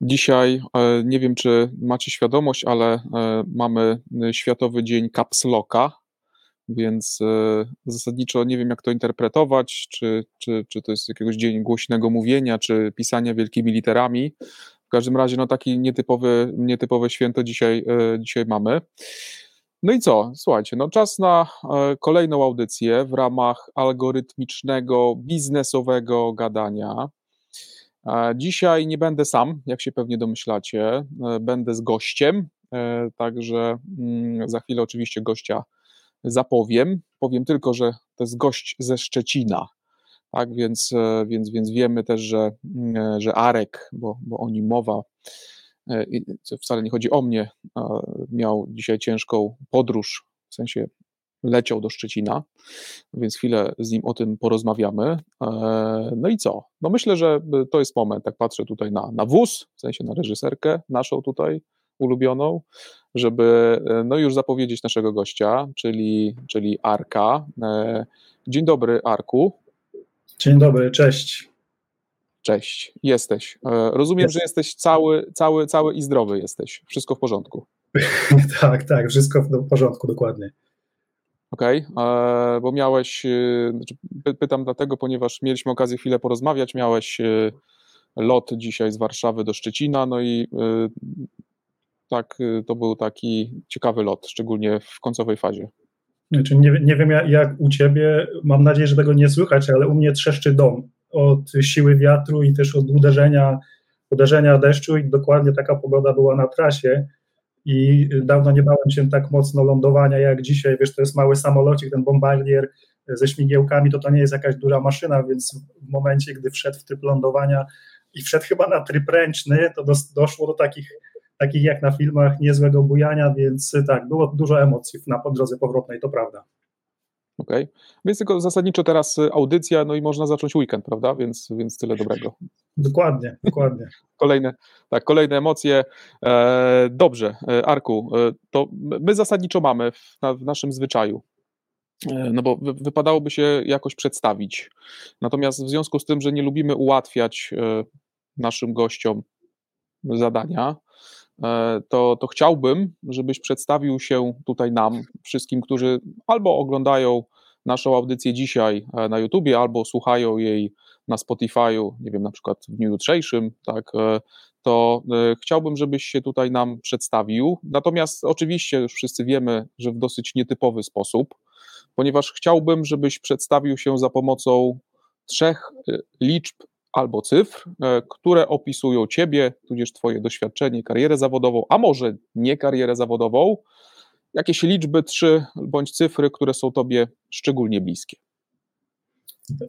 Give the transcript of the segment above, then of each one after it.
Dzisiaj nie wiem, czy macie świadomość, ale mamy Światowy Dzień Caps Locka, więc zasadniczo nie wiem, jak to interpretować, czy, czy, czy to jest jakiegoś dzień głośnego mówienia, czy pisania wielkimi literami. W każdym razie, no taki nietypowy, nietypowe święto dzisiaj, dzisiaj mamy. No i co? Słuchajcie, no czas na kolejną audycję w ramach algorytmicznego, biznesowego gadania. Dzisiaj nie będę sam, jak się pewnie domyślacie, będę z gościem, także mm, za chwilę oczywiście gościa zapowiem. Powiem tylko, że to jest gość ze Szczecina. Tak, więc, e, więc, więc wiemy też, że, mm, e, że Arek, bo, bo o nim mowa, e, wcale nie chodzi o mnie, miał dzisiaj ciężką podróż, w sensie leciał do Szczecina, więc chwilę z nim o tym porozmawiamy. No i co? No myślę, że to jest moment, tak patrzę tutaj na, na wóz, w sensie na reżyserkę naszą tutaj, ulubioną, żeby e, no już zapowiedzieć naszego gościa, czyli, czyli Arka. E, dzień dobry, Arku. Dzień dobry, cześć. Cześć, jesteś. E, rozumiem, Jest. że jesteś cały, cały, cały i zdrowy jesteś. Wszystko w porządku. tak, tak, wszystko w porządku, dokładnie. Okej, okay, bo miałeś, znaczy, pytam dlatego, ponieważ mieliśmy okazję chwilę porozmawiać, miałeś lot dzisiaj z Warszawy do Szczecina, no i tak, to był taki ciekawy lot, szczególnie w końcowej fazie. Znaczy nie, nie wiem jak u ciebie, mam nadzieję, że tego nie słychać, ale u mnie trzeszczy dom. Od siły wiatru i też od uderzenia, uderzenia deszczu i dokładnie taka pogoda była na trasie i dawno nie bałem się tak mocno lądowania jak dzisiaj, wiesz, to jest mały samolocik, ten bombardier ze śmigiełkami, to to nie jest jakaś duża maszyna, więc w momencie, gdy wszedł w tryb lądowania i wszedł chyba na tryb ręczny, to doszło do takich takich jak na filmach, niezłego bujania, więc tak, było dużo emocji na drodze powrotnej, to prawda. Okay. więc tylko zasadniczo teraz audycja, no i można zacząć weekend, prawda? Więc, więc tyle dobrego. Dokładnie, dokładnie. kolejne, tak, kolejne emocje. E, dobrze, e, Arku, e, to my zasadniczo mamy w, na, w naszym zwyczaju, e, no bo wypadałoby się jakoś przedstawić. Natomiast w związku z tym, że nie lubimy ułatwiać naszym gościom zadania, E, to, to chciałbym, żebyś przedstawił się tutaj nam, wszystkim, którzy albo oglądają naszą audycję dzisiaj e, na YouTubie, albo słuchają jej na Spotify'u, nie wiem, na przykład w dniu jutrzejszym, tak, e, to chciałbym, żebyś się tutaj nam przedstawił. Natomiast oczywiście już wszyscy wiemy, że w dosyć nietypowy sposób, ponieważ chciałbym, żebyś przedstawił się za pomocą trzech liczb albo cyfr, e, które opisują ciebie, tudzież twoje doświadczenie, karierę zawodową, a może nie karierę zawodową, jakieś liczby, trzy bądź cyfry, które są tobie szczególnie bliskie.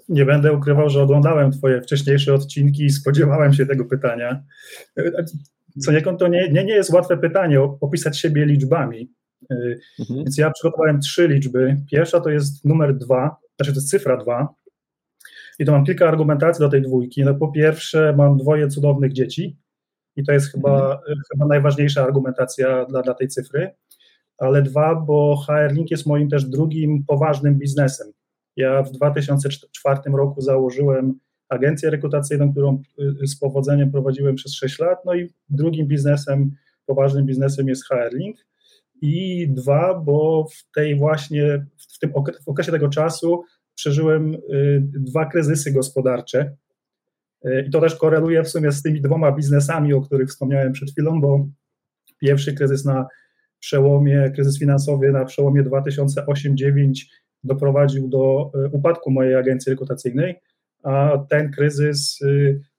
Nie będę ukrywał, że oglądałem Twoje wcześniejsze odcinki i spodziewałem się tego pytania. Co niekąd to nie, nie, nie jest łatwe pytanie, opisać siebie liczbami. E, mhm. Więc ja przygotowałem trzy liczby. Pierwsza to jest numer dwa, znaczy to jest cyfra dwa, i to mam kilka argumentacji do tej dwójki. No po pierwsze, mam dwoje cudownych dzieci i to jest chyba, mhm. chyba najważniejsza argumentacja dla, dla tej cyfry. Ale dwa, bo HR Link jest moim też drugim poważnym biznesem. Ja w 2004 roku założyłem agencję rekrutacyjną, którą y, z powodzeniem prowadziłem przez 6 lat. No i drugim biznesem, poważnym biznesem jest HR Link. I dwa, bo w tej właśnie, w tym w okresie tego czasu przeżyłem y, dwa kryzysy gospodarcze. Y, I to też koreluje w sumie z tymi dwoma biznesami, o których wspomniałem przed chwilą, bo pierwszy kryzys na przełomie, kryzys finansowy na przełomie 2008-2009 doprowadził do y, upadku mojej agencji rekrutacyjnej, a ten kryzys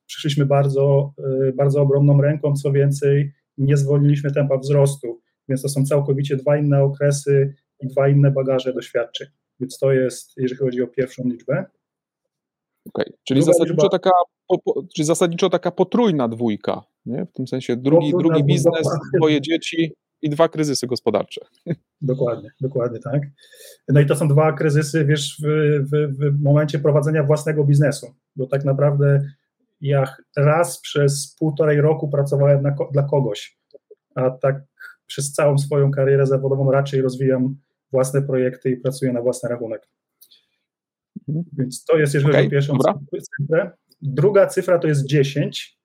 przyszliśmy bardzo, bardzo ogromną ręką, co więcej, nie zwolniliśmy tempa wzrostu, więc to są całkowicie dwa inne okresy i dwa inne bagaże doświadczeń. Więc to jest, jeżeli chodzi o pierwszą liczbę. Okay. Czyli, zasadniczo liczba... taka, po, po, czyli zasadniczo taka potrójna dwójka, nie? w tym sensie drugi, drugi biznes, dwoje dzieci i dwa kryzysy gospodarcze. Dokładnie, dokładnie tak. No i to są dwa kryzysy, wiesz, w, w, w momencie prowadzenia własnego biznesu, bo tak naprawdę ja raz przez półtorej roku pracowałem na, dla kogoś, a tak przez całą swoją karierę zawodową raczej rozwijam własne projekty i pracuję na własny rachunek. Mhm. Więc to jest, jeżeli chodzi okay, o pierwszą dobra. cyfrę. Druga cyfra to jest 10.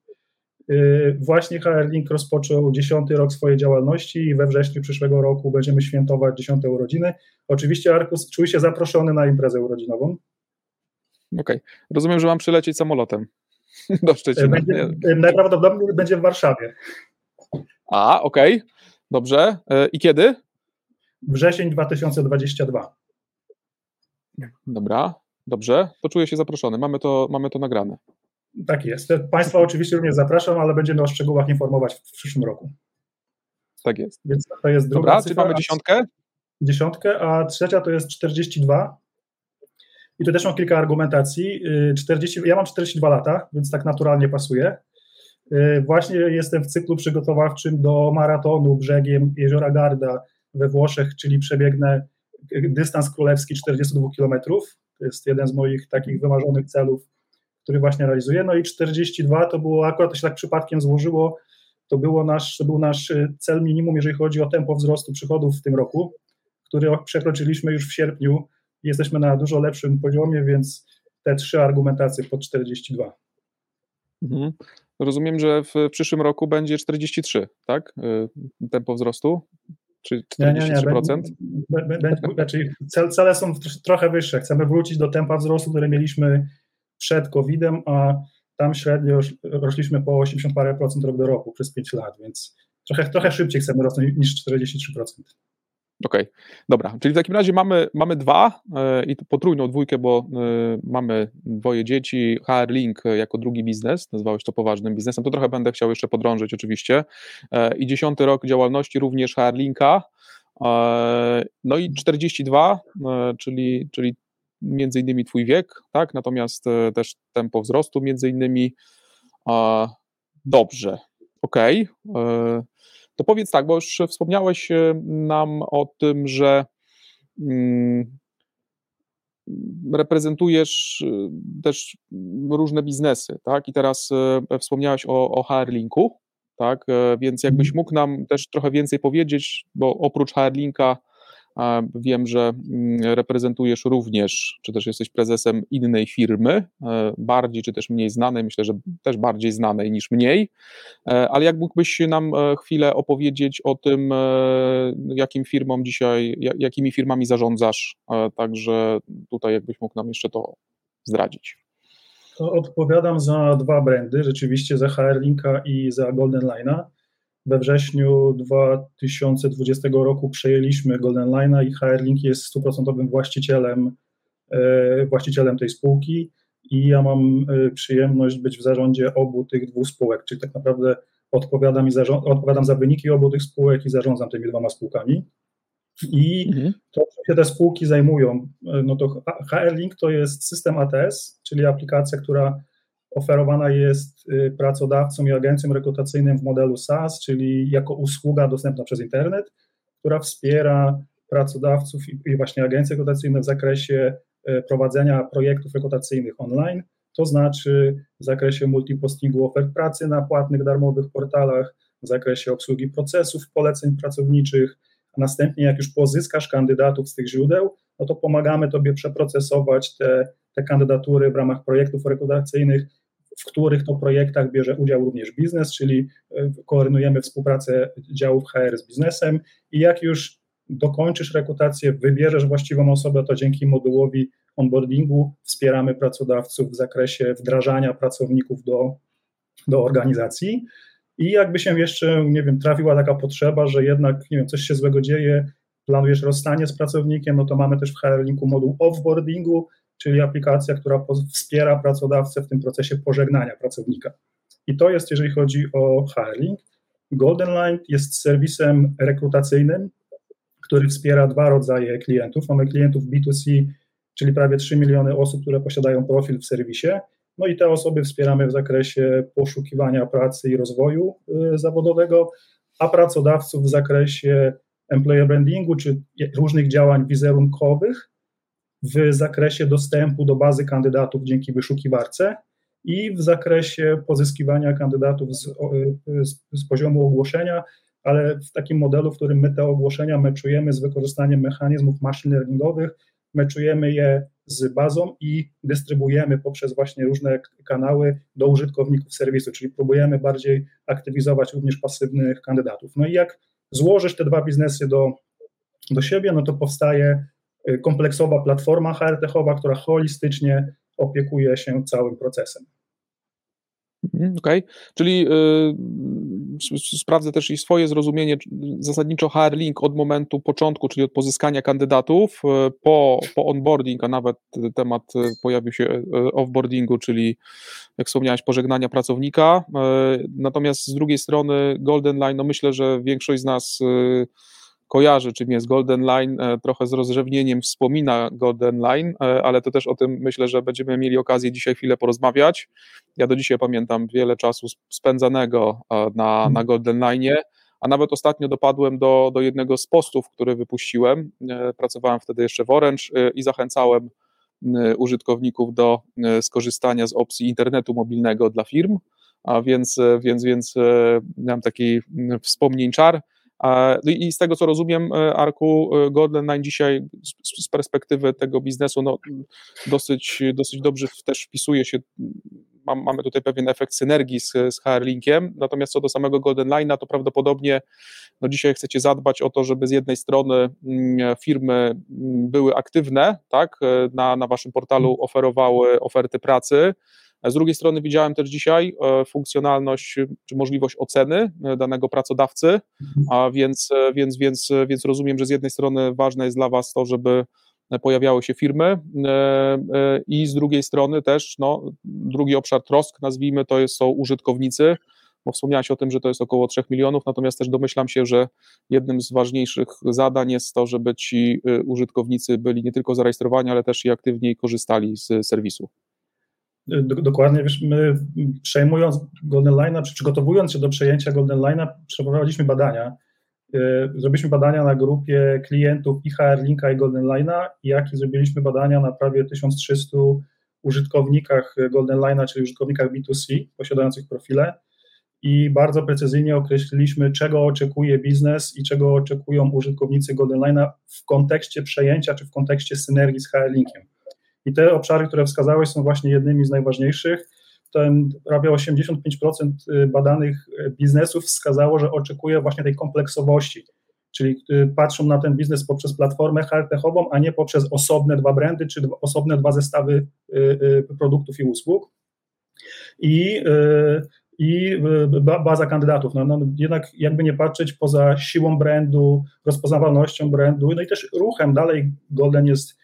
Y, właśnie HR Link rozpoczął 10 rok swojej działalności i we wrześniu przyszłego roku będziemy świętować 10 urodziny. Oczywiście Arkus czuł się zaproszony na imprezę urodzinową. Okej. Okay. Rozumiem, że mam przylecieć samolotem do Szczecina. Będzie, najprawdopodobniej będzie w Warszawie. A, okej. Okay. Dobrze. Y, I kiedy? Wrzesień 2022. Dobra, dobrze. To czuję się zaproszony. Mamy to, mamy to nagrane. Tak jest. Państwa oczywiście również zapraszam, ale będziemy o szczegółach informować w przyszłym roku. Tak jest. Więc to jest druga Dobra, cyfra, czy mamy dziesiątkę? Dziesiątkę, a trzecia to jest 42. I tu też mam kilka argumentacji. 40, y, ja mam 42 lata, więc tak naturalnie pasuje. Y, właśnie jestem w cyklu przygotowawczym do maratonu brzegiem jeziora Garda we Włoszech, czyli przebiegnę dystans królewski 42 km. To jest jeden z moich takich wymarzonych celów który właśnie realizuje. No i 42 to było, akurat to się tak przypadkiem złożyło, to, było nasz, to był nasz y, cel minimum, jeżeli chodzi o tempo wzrostu przychodów w tym roku, który przekroczyliśmy już w sierpniu. Jesteśmy na dużo lepszym poziomie, więc te trzy argumentacje po 42. Mhm. Rozumiem, że w przyszłym roku będzie 43, tak? Y, tempo wzrostu? Czy 43%? Nie, nie, nie. Znaczy, cele są trochę wyższe. Chcemy wrócić do tempa wzrostu, które mieliśmy przed COVID-em, a tam średnio rośliśmy po 80 parę procent rok do roku przez 5 lat, więc trochę, trochę szybciej chcemy rosnąć niż 43%. Okej, okay. dobra, czyli w takim razie mamy, mamy dwa yy, i potrójną dwójkę, bo yy, mamy dwoje dzieci, HR Link jako drugi biznes, nazwałeś to poważnym biznesem, to trochę będę chciał jeszcze podrążyć oczywiście yy, i dziesiąty rok działalności również HR Linka, no i 42, czyli, czyli między innymi twój wiek, tak, natomiast e, też tempo wzrostu między innymi. Dobrze, okej. Okay. E, to powiedz tak, bo już wspomniałeś e, nam o tym, że mm, reprezentujesz też różne biznesy, tak? I teraz wspomniałeś o, o HR Linku, tak? Więc jakbyś mhm. mógł nam też trochę więcej powiedzieć, bo oprócz HR Linka Wiem, że mm, reprezentujesz również, czy też jesteś prezesem innej firmy, e, bardziej czy też mniej znanej, myślę, że też bardziej znanej niż mniej, e, ale jak mógłbyś nam e, chwilę opowiedzieć o tym, jakim firmom dzisiaj, jakimi firmami zarządzasz, także tutaj jakbyś mógł nam jeszcze to zdradzić. To odpowiadam za dwa brandy, rzeczywiście za HR Linka i za Golden Line'a. We wrześniu 2020 roku przejęliśmy Golden Line'a i HR Link jest stuprocentowym właścicielem, e, właścicielem tej spółki i ja mam e, przyjemność być w zarządzie obu tych dwóch spółek, czyli tak naprawdę odpowiadam, i odpowiadam za wyniki obu tych spółek i zarządzam tymi dwoma spółkami. I mhm. to, co się te spółki zajmują, e, no to HR Link to jest system ATS, czyli aplikacja, która oferowana jest y, pracodawcom i agencjom rekrutacyjnym w modelu SaaS, czyli jako usługa dostępna przez internet, która wspiera pracodawców i właśnie agencje rekrutacyjne w zakresie y, prowadzenia projektów rekrutacyjnych online, to znaczy w zakresie multipostingu ofert pracy na płatnych, darmowych portalach, w zakresie obsługi procesów, poleceń pracowniczych, a następnie jak już pozyskasz kandydatów z tych źródeł, no to pomagamy Tobie przeprocesować te, te kandydatury w ramach projektów rekrutacyjnych w których to projektach bierze udział również biznes, czyli e, koordynujemy współpracę działów HR z biznesem i jak już dokończysz rekrutację, wybierzesz właściwą osobę, to dzięki modułowi onboardingu wspieramy pracodawców w zakresie wdrażania pracowników do, do organizacji. I jakby się jeszcze, nie wiem, trafiła taka potrzeba, że jednak, nie wiem, coś się złego dzieje, planujesz rozstanie z pracownikiem, no to mamy też w HR Linku moduł offboardingu, czyli aplikacja, która wspiera pracodawcę w tym procesie pożegnania pracownika. I to jest, jeżeli chodzi o hiring. Golden Line jest serwisem rekrutacyjnym, który wspiera dwa rodzaje klientów. Mamy klientów B2C, czyli prawie 3 miliony osób, które posiadają profil w serwisie. No i te osoby wspieramy w zakresie poszukiwania pracy i rozwoju y, zawodowego, a pracodawców w zakresie employer brandingu czy różnych działań wizerunkowych w zakresie dostępu do bazy kandydatów dzięki wyszukiwarce i w zakresie pozyskiwania kandydatów z, z, poziomu ogłoszenia, ale w takim modelu, w którym my te ogłoszenia meczujemy z wykorzystaniem mechanizmów machine learningowych, meczujemy je z bazą i dystrybuujemy poprzez właśnie różne kanały do użytkowników serwisu, czyli próbujemy bardziej aktywizować również pasywnych kandydatów. No i jak złożysz te dwa biznesy do, do siebie, no to powstaje kompleksowa platforma HR-techowa, która holistycznie opiekuje się całym procesem. Mhm, okej, okay. czyli y, sprawdzę też i swoje zrozumienie. Zasadniczo HR Link od momentu początku, czyli od pozyskania kandydatów y, po, po onboarding, a nawet temat y, pojawił się y, offboardingu, czyli jak wspomniałeś, pożegnania pracownika. Y, natomiast z drugiej strony Golden Line, no myślę, że większość z nas y, kojarzy, czym jest Golden Line, e, trochę z rozrzewnieniem wspomina Golden Line, e, ale to też o tym myślę, że będziemy mieli okazję dzisiaj chwilę porozmawiać. Ja do dzisiaj pamiętam wiele czasu spędzanego e, na, na mhm. Golden Line, a nawet ostatnio dopadłem do, do jednego z postów, który wypuściłem. Pracowałem wtedy jeszcze w Orange i zachęcałem użytkowników do skorzystania z opcji internetu mobilnego dla firm, a więc, więc, więc miałem taki wspomnień czar. No I z tego co rozumiem, e, Arku, e, Golden Line dzisiaj z perspektywy tego biznesu no, dosyć, dosyć dobrze też wpisuje się. mamy tutaj pewien efekt synergii z, z HR Linkiem, natomiast co do samego Golden Line'a, to prawdopodobnie no dzisiaj chcecie zadbać o to, żeby z jednej strony mm, firmy mm, były aktywne, tak, e, na, na waszym portalu oferowały oferty pracy, z drugiej strony widziałem też dzisiaj e, funkcjonalność czy możliwość oceny e, danego pracodawcy, mhm. a więc, e, więc, więc, więc rozumiem, że z jednej strony ważne jest dla Was to, żeby pojawiały się firmy i z drugiej strony też no, drugi obszar trosk, nazwijmy to jest, są użytkownicy, bo wspomniałeś o tym, że to jest około 3 milionów, natomiast też domyślam się, że jednym z ważniejszych zadań jest to, żeby ci użytkownicy byli nie tylko zarejestrowani, ale też i aktywniej korzystali z serwisu. Dokładnie, wiesz, my przejmując Golden czy przygotowując się do przejęcia Golden Line'a, przeprowadziliśmy badania. Y, zrobiliśmy badania na grupie klientów i HR Linka i Golden Line'a, jak i zrobiliśmy badania na prawie 1300 użytkownikach Golden Line'a, czyli użytkownikach B2C posiadających profile i bardzo precyzyjnie określiliśmy, czego oczekuje biznes i czego oczekują użytkownicy Golden Line'a w kontekście przejęcia czy w kontekście synergii z HR Linkiem. I te obszary, które wskazałeś, są właśnie jednymi z najważniejszych. Ten prawie 85% y, badanych y, biznesów wskazało, że oczekuje właśnie tej kompleksowości, czyli y, patrzą na ten biznes poprzez platformę hardtechową, a nie poprzez osobne dwa brandy czy osobne dwa zestawy produktów i usług. I i baza kandydatów. No, no, jednak jakby nie patrzeć poza siłą brandu, rozpoznawalnością brandu, no i też ruchem. Dalej Golden jest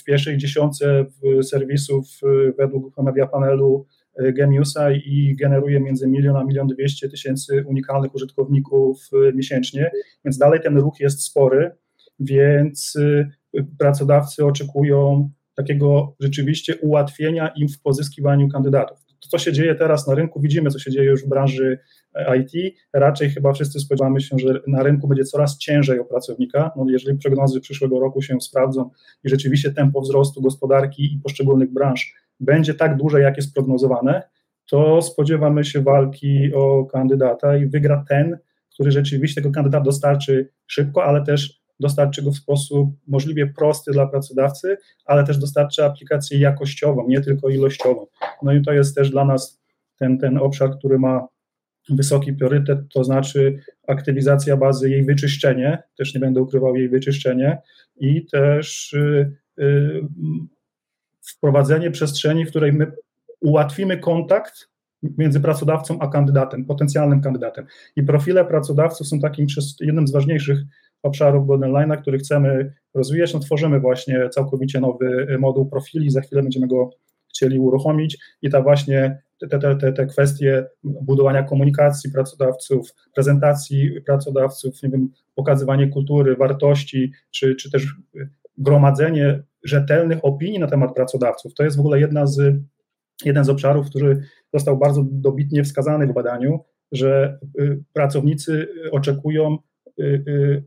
w pierwszej dziesiątce serwisów według media panelu e, Geniusa i generuje między milion a milion dwieście tysięcy unikalnych użytkowników e, miesięcznie, więc dalej ten ruch jest spory, więc pracodawcy oczekują takiego rzeczywiście ułatwienia im w pozyskiwaniu kandydatów. To, co się dzieje teraz na rynku, widzimy, co się dzieje już w branży IT. Raczej chyba wszyscy spodziewamy się, że na rynku będzie coraz ciężej o pracownika. No, jeżeli prognozy przyszłego roku się sprawdzą i rzeczywiście tempo wzrostu gospodarki i poszczególnych branż będzie tak duże, jak jest prognozowane, to spodziewamy się walki o kandydata i wygra ten, który rzeczywiście tego kandydata dostarczy szybko, ale też dostarczy go w sposób możliwie prosty dla pracodawcy, ale też dostarczy aplikację jakościową, nie tylko ilościową. No i to jest też dla nas ten, ten obszar, który ma wysoki priorytet, to znaczy aktywizacja bazy, jej wyczyszczenie, też nie będę ukrywał jej wyczyszczenie i też y, y, wprowadzenie przestrzeni, w której my ułatwimy kontakt między pracodawcą a kandydatem, potencjalnym kandydatem. I profile pracodawców są takim jednym z ważniejszych obszarów Golden który chcemy rozwijać. No, tworzymy właśnie całkowicie nowy moduł profili, za chwilę będziemy go chcieli uruchomić i ta właśnie te, te, te, te kwestie budowania komunikacji pracodawców, prezentacji pracodawców, nie wiem, pokazywanie kultury, wartości, czy, czy też gromadzenie rzetelnych opinii na temat pracodawców. To jest w ogóle jedna z, jeden z obszarów, który został bardzo dobitnie wskazany w badaniu, że y, pracownicy oczekują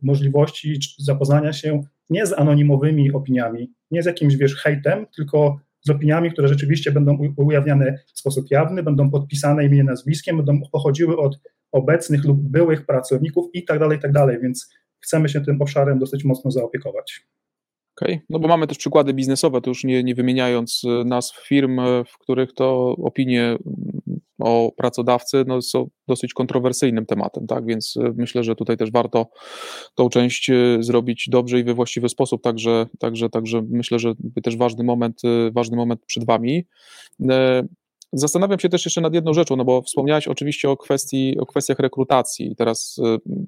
możliwości zapoznania się nie z anonimowymi opiniami, nie z jakimś, wiesz, hejtem, tylko z opiniami, które rzeczywiście będą ujawniane w sposób jawny, będą podpisane imieniem, nazwiskiem, będą pochodziły od obecnych lub byłych pracowników i tak dalej, i tak dalej, więc chcemy się tym obszarem dosyć mocno zaopiekować. Okej, okay. no bo mamy też przykłady biznesowe, to już nie, nie wymieniając e, nazw firm, e, w których to opinie o pracodawcy no, są dosyć kontrowersyjnym tematem, tak? Więc e, myślę, że tutaj też warto tą część zrobić dobrze i we właściwy sposób, także, także, także myślę, że też ważny moment, ważny moment przed Wami. Zastanawiam się też jeszcze nad jedną rzeczą, no bo wspomniałeś oczywiście o kwestii, o kwestiach rekrutacji. Teraz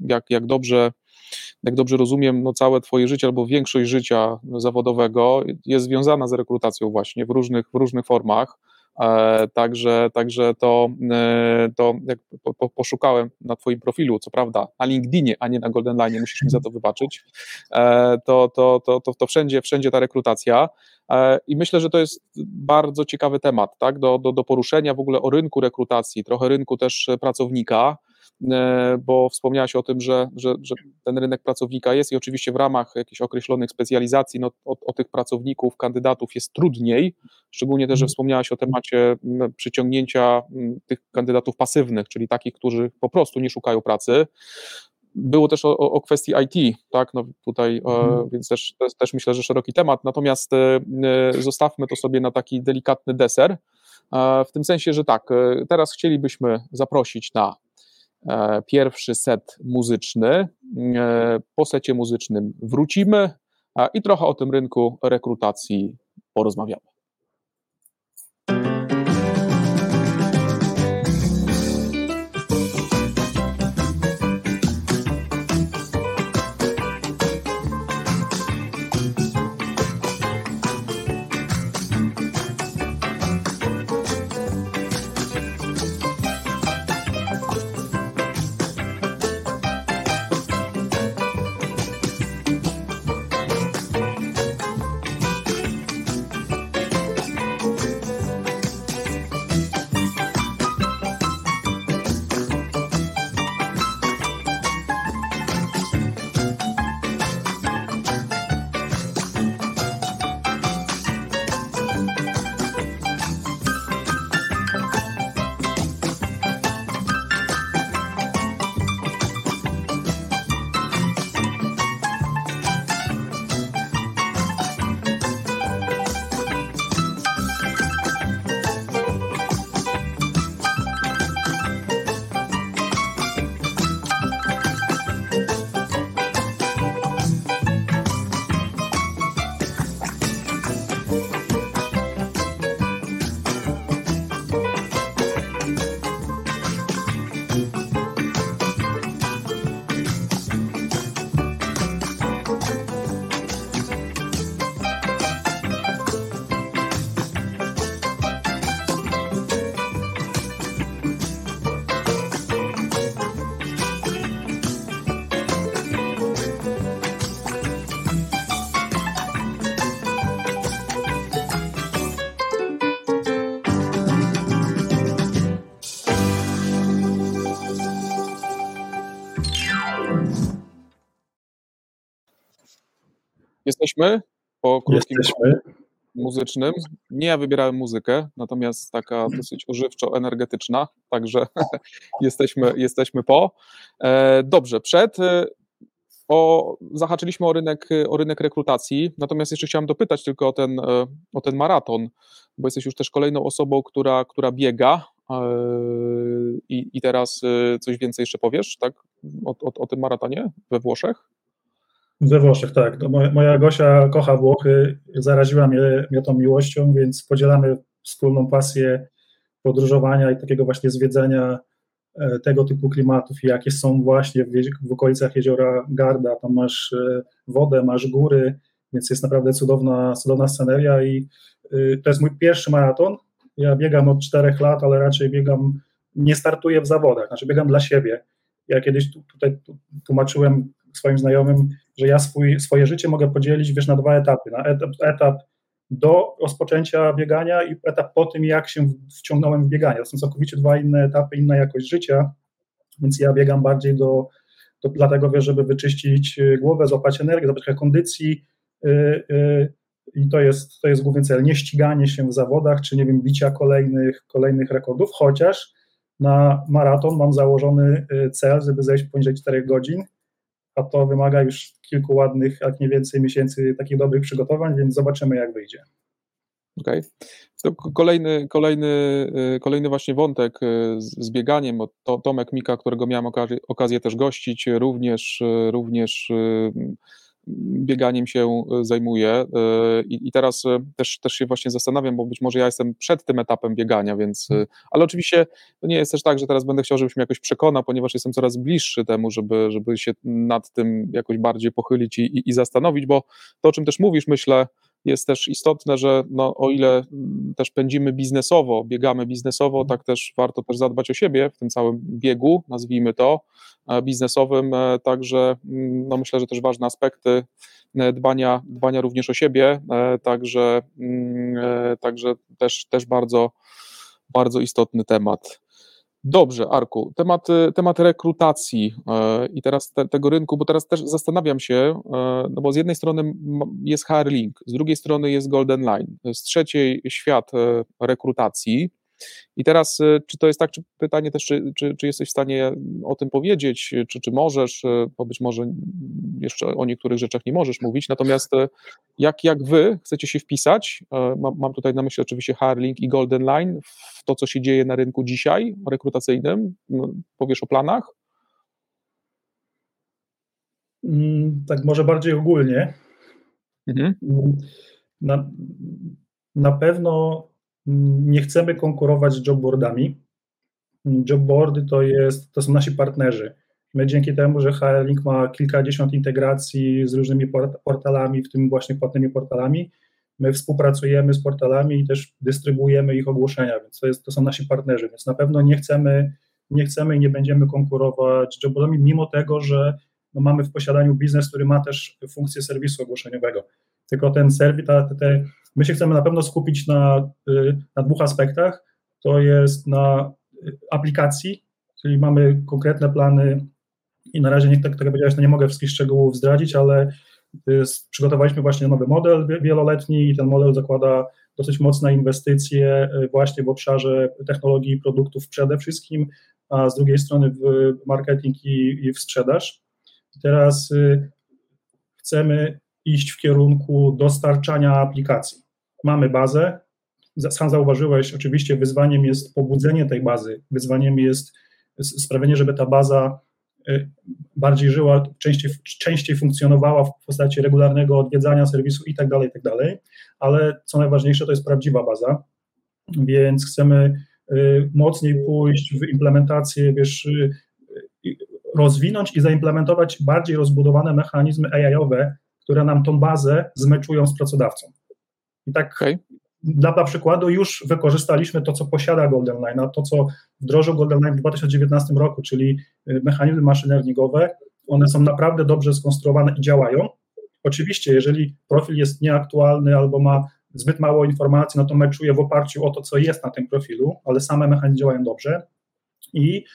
jak, jak dobrze jak dobrze rozumiem, no całe twoje życie albo większość życia zawodowego jest związana z rekrutacją właśnie w różnych, w różnych formach. E, także, także to, e, to jak po, poszukałem na Twoim profilu, co prawda na LinkedInie, a nie na Golden Line, musisz mi za to wybaczyć, e, to, to, to, to, to wszędzie, wszędzie ta rekrutacja. I myślę, że to jest bardzo ciekawy temat tak, do, do, do poruszenia w ogóle o rynku rekrutacji, trochę rynku też pracownika. E, bo wspomniałaś o tym, że, że, że, ten rynek pracownika jest i oczywiście w ramach jakichś określonych specjalizacji no, o, o, tych pracowników, kandydatów jest trudniej, szczególnie też, że mhm. wspomniałaś o temacie przyciągnięcia tych kandydatów pasywnych, czyli takich, którzy po prostu nie szukają pracy. Było też o, o kwestii IT, tak, no tutaj, e, mhm. więc też, też, myślę, że szeroki temat, natomiast e, zostawmy to sobie na taki delikatny deser, w tym sensie, że tak, teraz chcielibyśmy zaprosić na pierwszy set muzyczny. E, po secie muzycznym wrócimy i trochę o tym rynku rekrutacji porozmawiamy. Jesteśmy po krótkim Jesteśmy. muzycznym. Nie ja wybierałem muzykę, natomiast taka dosyć ożywczo-energetyczna, także jesteśmy, jesteśmy po. E, dobrze, przed e, o, zahaczyliśmy o rynek, o rynek rekrutacji, natomiast jeszcze chciałem dopytać tylko o ten, e, o ten maraton, bo jesteś już też kolejną osobą, która, która biega i, i teraz coś więcej jeszcze powiesz, tak, o, o, o tym maratonie we Włoszech? We Włoszech, tak. Moja Gosia kocha Włochy, zaraziła mnie, mnie tą miłością, więc podzielamy wspólną pasję podróżowania i takiego właśnie zwiedzenia e, tego typu klimatów, jakie są właśnie w, w okolicach jeziora Garda. Tam masz e, wodę, masz góry, więc jest naprawdę cudowna, cudowna sceneria i e, to jest mój pierwszy maraton. Ja biegam od czterech lat, ale raczej biegam, nie startuję w zawodach, znaczy biegam dla siebie. Ja kiedyś tutaj tłumaczyłem swoim znajomym, że ja swój, swoje życie mogę podzielić wiesz, na dwa etapy. Na etap, etap do rozpoczęcia biegania i etap po tym, jak się wciągnąłem w bieganie. To są całkowicie dwa inne etapy, inna jakość życia, więc ja biegam bardziej do, to dlatego, wiesz, żeby wyczyścić głowę, złapać energię, złapać kondycji i to jest, to jest główny cel, nie ściganie się w zawodach, czy nie wiem, bicia kolejnych, kolejnych rekordów, chociaż na maraton mam założony cel, żeby zejść poniżej 4 godzin, a to wymaga już kilku ładnych, jak nie więcej miesięcy takich dobrych przygotowań, więc zobaczymy, jak wyjdzie. Okej. Okay. Kolejny, kolejny, y, kolejny właśnie wątek y, z bieganiem. To Tomek Mika, którego miałem okazję, okazję też gościć, również, y, również bieganiem się zajmuje i, i teraz też, też się właśnie zastanawiam, bo być może ja jestem przed tym etapem biegania, więc, ale oczywiście to nie jest też tak, że teraz będę chciał, żebyś mnie jakoś przekonał, ponieważ jestem coraz bliższy temu, żeby, żeby się nad tym jakoś bardziej pochylić i, i, i zastanowić, bo to, o czym też mówisz, myślę, jest też istotne, że no, o ile też pędzimy biznesowo, biegamy biznesowo, tak też warto też zadbać o siebie w tym całym biegu, nazwijmy to, e, biznesowym, e, także mm, no, myślę, że też ważne aspekty e, dbania, dbania również o siebie, także, mm, także też, też bardzo, bardzo istotny temat. Dobrze, Arku, temat, temat rekrutacji e, i teraz te, tego rynku, bo teraz też zastanawiam się, e, no bo z jednej strony jest HR Link, z drugiej strony jest Golden Line, z trzeciej świat e, rekrutacji, i teraz, y, czy to jest tak, czy pytanie też, czy, czy, czy jesteś w stanie o tym powiedzieć, czy, czy możesz, y, bo być może jeszcze o niektórych rzeczach nie możesz mówić, natomiast y, jak, jak wy chcecie się wpisać, mam, mam tutaj na myśli oczywiście Harlink i Golden Line, w to, co się dzieje na rynku dzisiaj rekrutacyjnym, no, powiesz o planach? Mm, tak, może bardziej ogólnie. Mhm. Na, na pewno nie chcemy konkurować z jobboardami. Jobboardy to, jest, to są nasi partnerzy. My dzięki temu, że HL ma kilkadziesiąt integracji z różnymi portalami, w tym właśnie płatnymi portalami, my współpracujemy z portalami i też dystrybuujemy ich ogłoszenia, więc to, jest, to są nasi partnerzy, więc na pewno nie chcemy, nie chcemy i nie będziemy konkurować z jobboardami, mimo tego, że no mamy w posiadaniu biznes, który ma też funkcję serwisu ogłoszeniowego. Tylko ten serwis, te, te My się chcemy na pewno skupić na, y, na dwóch aspektach. To jest na y, aplikacji, czyli mamy konkretne plany i na razie, nie, tak, tak jak powiedziałeś, to nie mogę wszystkich szczegółów zdradzić, ale y, przygotowaliśmy właśnie nowy model wieloletni i ten model zakłada dosyć mocne inwestycje właśnie w obszarze technologii i produktów przede wszystkim, a z drugiej strony w marketing i, i w sprzedaż. Teraz chcemy iść w kierunku dostarczania aplikacji. Mamy bazę. Sam zauważyłeś, oczywiście wyzwaniem jest pobudzenie tej bazy, wyzwaniem jest sprawienie, żeby ta baza y, bardziej żyła, częściej, częściej funkcjonowała w postaci regularnego odwiedzania serwisu i tak dalej, i tak dalej, ale co najważniejsze to jest prawdziwa baza, więc chcemy y, mocniej pójść w implementację, wiesz, y, rozwinąć i zaimplementować bardziej rozbudowane mechanizmy AI-owe, które nam tą bazę zmeczują z pracodawcą. I tak okay. dla, dla przykładu już wykorzystaliśmy to, co posiada Golden Line, a to, co wdrożył Golden Line w 2019 roku, czyli y, mechanizmy machine learningowe, one są naprawdę dobrze skonstruowane i działają. Oczywiście, jeżeli profil jest nieaktualny albo ma zbyt mało informacji, no to meczuje w oparciu o to, co jest na tym profilu, ale same mechanizmy działają dobrze. I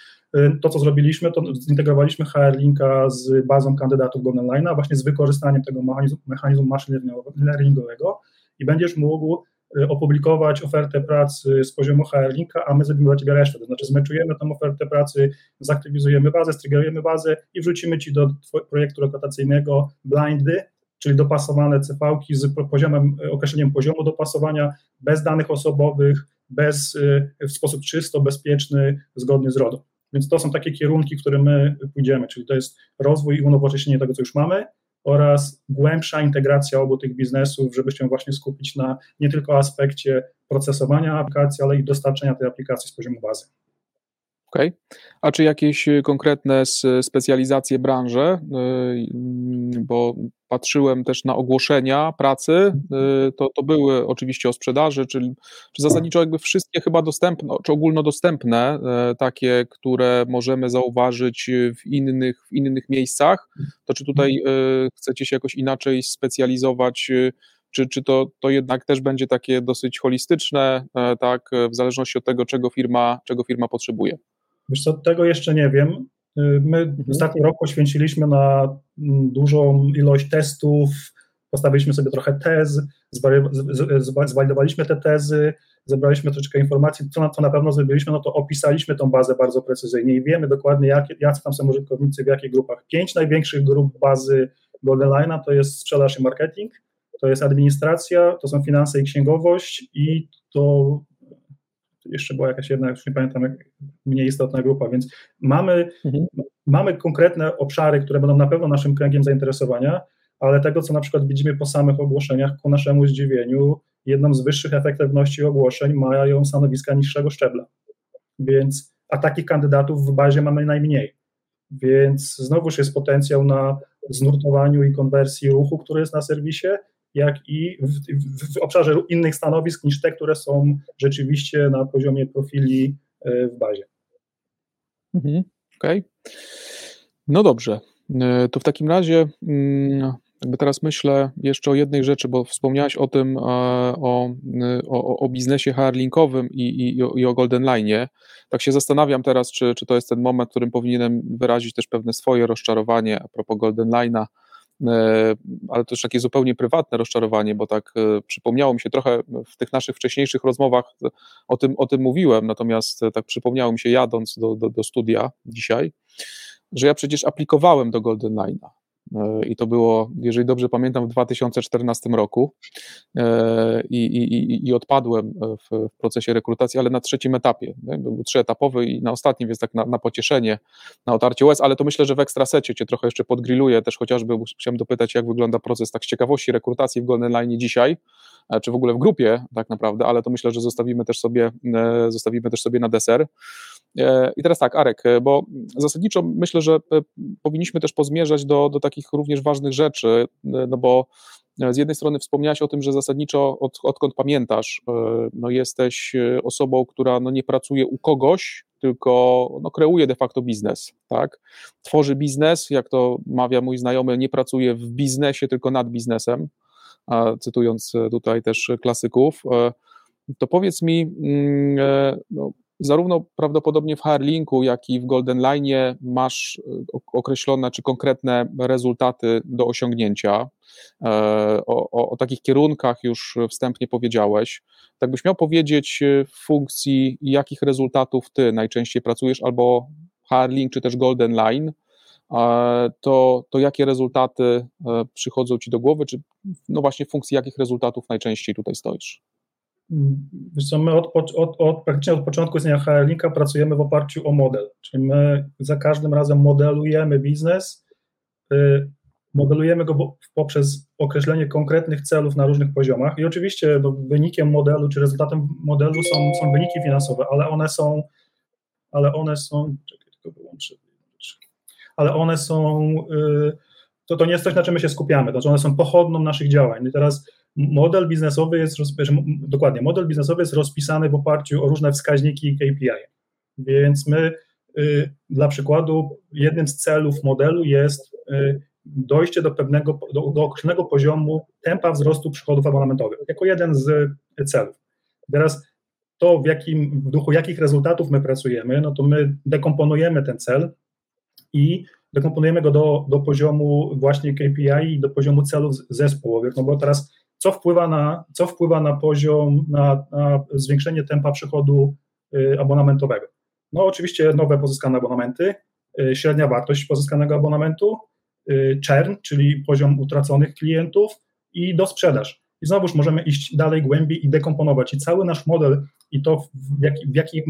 to, co zrobiliśmy, to zintegrowaliśmy HR Linka z bazą kandydatów go online, właśnie z wykorzystaniem tego mechanizmu, mechanizmu machine learningowego i będziesz mógł y, opublikować ofertę pracy z poziomu HR Linka, a my zrobimy dla Ciebie resztę, to znaczy zmeczujemy tę ofertę pracy, zaktywizujemy bazę, strygerujemy bazę i wrzucimy Ci do projektu rekrutacyjnego blindy, czyli dopasowane CV-ki z poziomem, określeniem poziomu dopasowania, bez danych osobowych, bez, y, w sposób czysto, bezpieczny, zgodny z RODO. Więc to są takie kierunki, w które my pójdziemy, czyli to jest rozwój i unowocześnienie tego, co już mamy oraz głębsza integracja obu tych biznesów, żeby się właśnie skupić na nie tylko aspekcie procesowania aplikacji, ale i dostarczenia tej aplikacji z poziomu bazy. Okay. A czy jakieś y, konkretne specjalizacje branże? Y, bo patrzyłem też na ogłoszenia pracy, y, to, to były oczywiście o sprzedaży, czyli czy zasadniczo jakby wszystkie chyba dostępne, czy ogólnodostępne, takie, które możemy zauważyć w innych, w innych miejscach, to czy tutaj chcecie się jakoś inaczej specjalizować, czy, czy to, to jednak też będzie takie dosyć holistyczne, tak, w zależności od tego, czego firma, czego firma potrzebuje? Wiesz co, tego jeszcze nie wiem. My Mhm. ostatni rok poświęciliśmy na mm, dużą ilość testów, postawiliśmy sobie trochę tez, zwalidowaliśmy te tezy, zebraliśmy troszeczkę informacji, co na, co na pewno zrobiliśmy, no to opisaliśmy tą bazę bardzo precyzyjnie i wiemy dokładnie, jak, jacy tam są użytkownicy, w jakich grupach. Pięć największych grup bazy Golden Line'a to jest sprzedaż i marketing, to jest administracja, to są finanse i księgowość i to jeszcze była jakaś jedna, już nie pamiętam, mniej istotna grupa, więc mamy, Mhm. mamy konkretne obszary, które będą na pewno naszym kręgiem zainteresowania, ale tego, co na przykład widzimy po samych ogłoszeniach, ku naszemu zdziwieniu, jedną z wyższych efektywności ogłoszeń mają stanowiska niższego szczebla. Więc, a takich kandydatów w bazie mamy najmniej. Więc znowuż jest potencjał na znurtowaniu i konwersji ruchu, który jest na serwisie, jak i w, w, w obszarze innych stanowisk niż te, które są rzeczywiście na poziomie profili e, w bazie. Mhm. Okej. No dobrze. E, To w takim razie mm, teraz myślę jeszcze o jednej rzeczy, bo wspomniałeś o tym, e, o, o, o biznesie HR-linkowym i, i, i o Golden Line. Tak się zastanawiam teraz, czy, czy to jest ten moment, w którym powinienem wyrazić też pewne swoje rozczarowanie a propos Golden Line'a, ale to też takie zupełnie prywatne rozczarowanie, bo tak e, przypomniało mi się trochę w tych naszych wcześniejszych rozmowach o tym, o tym mówiłem, natomiast e, tak przypomniało mi się jadąc do, do, do studia dzisiaj, że ja przecież aplikowałem do Golden Line'a. E, I to było, jeżeli dobrze pamiętam, w 2014 roku E, i, i, i- odpadłem w, w procesie rekrutacji, ale na trzecim etapie. Był trzyetapowy i na ostatnim, więc tak na, na pocieszenie, na otarcie łez, ale to myślę, że w ekstrasecie cię trochę jeszcze podgrilluję, też chociażby chciałem dopytać, jak wygląda proces tak z ciekawości rekrutacji w Golden Line dzisiaj, e, czy w ogóle w grupie tak naprawdę, ale to myślę, że zostawimy też sobie, e, zostawimy też sobie na deser. E, I teraz tak, Arek, e, bo zasadniczo myślę, że e, powinniśmy też pozmierzać do, do takich również ważnych rzeczy, no bo z jednej strony wspomniałaś o tym, że zasadniczo od, odkąd pamiętasz, no jesteś osobą, która no nie pracuje u kogoś, tylko no kreuje de facto biznes, tak? Tworzy biznes, jak to mawia mój znajomy, nie pracuje w biznesie, tylko nad biznesem, cytując tutaj też klasyków. To powiedz mi, mm, no, zarówno prawdopodobnie w Harlinku, jak i w Golden Line masz e, ok- określone czy konkretne rezultaty do osiągnięcia. E, O, o, o takich kierunkach już wstępnie powiedziałeś. Tak byś miał powiedzieć e, w funkcji jakich rezultatów ty najczęściej pracujesz, albo Harlink czy też Golden Line, to, to jakie rezultaty przychodzą ci do głowy, czy no właśnie w funkcji jakich rezultatów najczęściej tutaj stoisz? My od, od, od, praktycznie od początku istnienia HR-Linka pracujemy w oparciu o model, czyli my za każdym razem modelujemy biznes, y, modelujemy go poprzez określenie konkretnych celów na różnych poziomach. I oczywiście no, wynikiem modelu, czy rezultatem modelu są, są wyniki finansowe, ale one są, ale one są, czekaj, tylko wyłączę, ale one są, y, to, to nie jest coś, na czym my się skupiamy, to znaczy one są pochodną naszych działań. I teraz model biznesowy jest, m- dokładnie, model biznesowy jest rozpisany w oparciu o różne wskaźniki KPI. Więc my, y, dla przykładu, jednym z celów modelu jest y, dojście do pewnego, do, do określonego poziomu tempa wzrostu przychodów abonamentowych, jako jeden z y, celów. Teraz to, w, jakim, w duchu jakich rezultatów my pracujemy, no to my dekomponujemy ten cel i dekomponujemy go do, do poziomu właśnie KPI i do poziomu celów zespołowych, no bo teraz co wpływa na, co wpływa na poziom, na, na zwiększenie tempa przychodu y, abonamentowego? No oczywiście nowe pozyskane abonamenty, y, średnia wartość pozyskanego abonamentu, y, churn, czyli poziom utraconych klientów i do sprzedaż. I znowuż możemy iść dalej głębiej i dekomponować. I cały nasz model i to, w jaki, w jaki,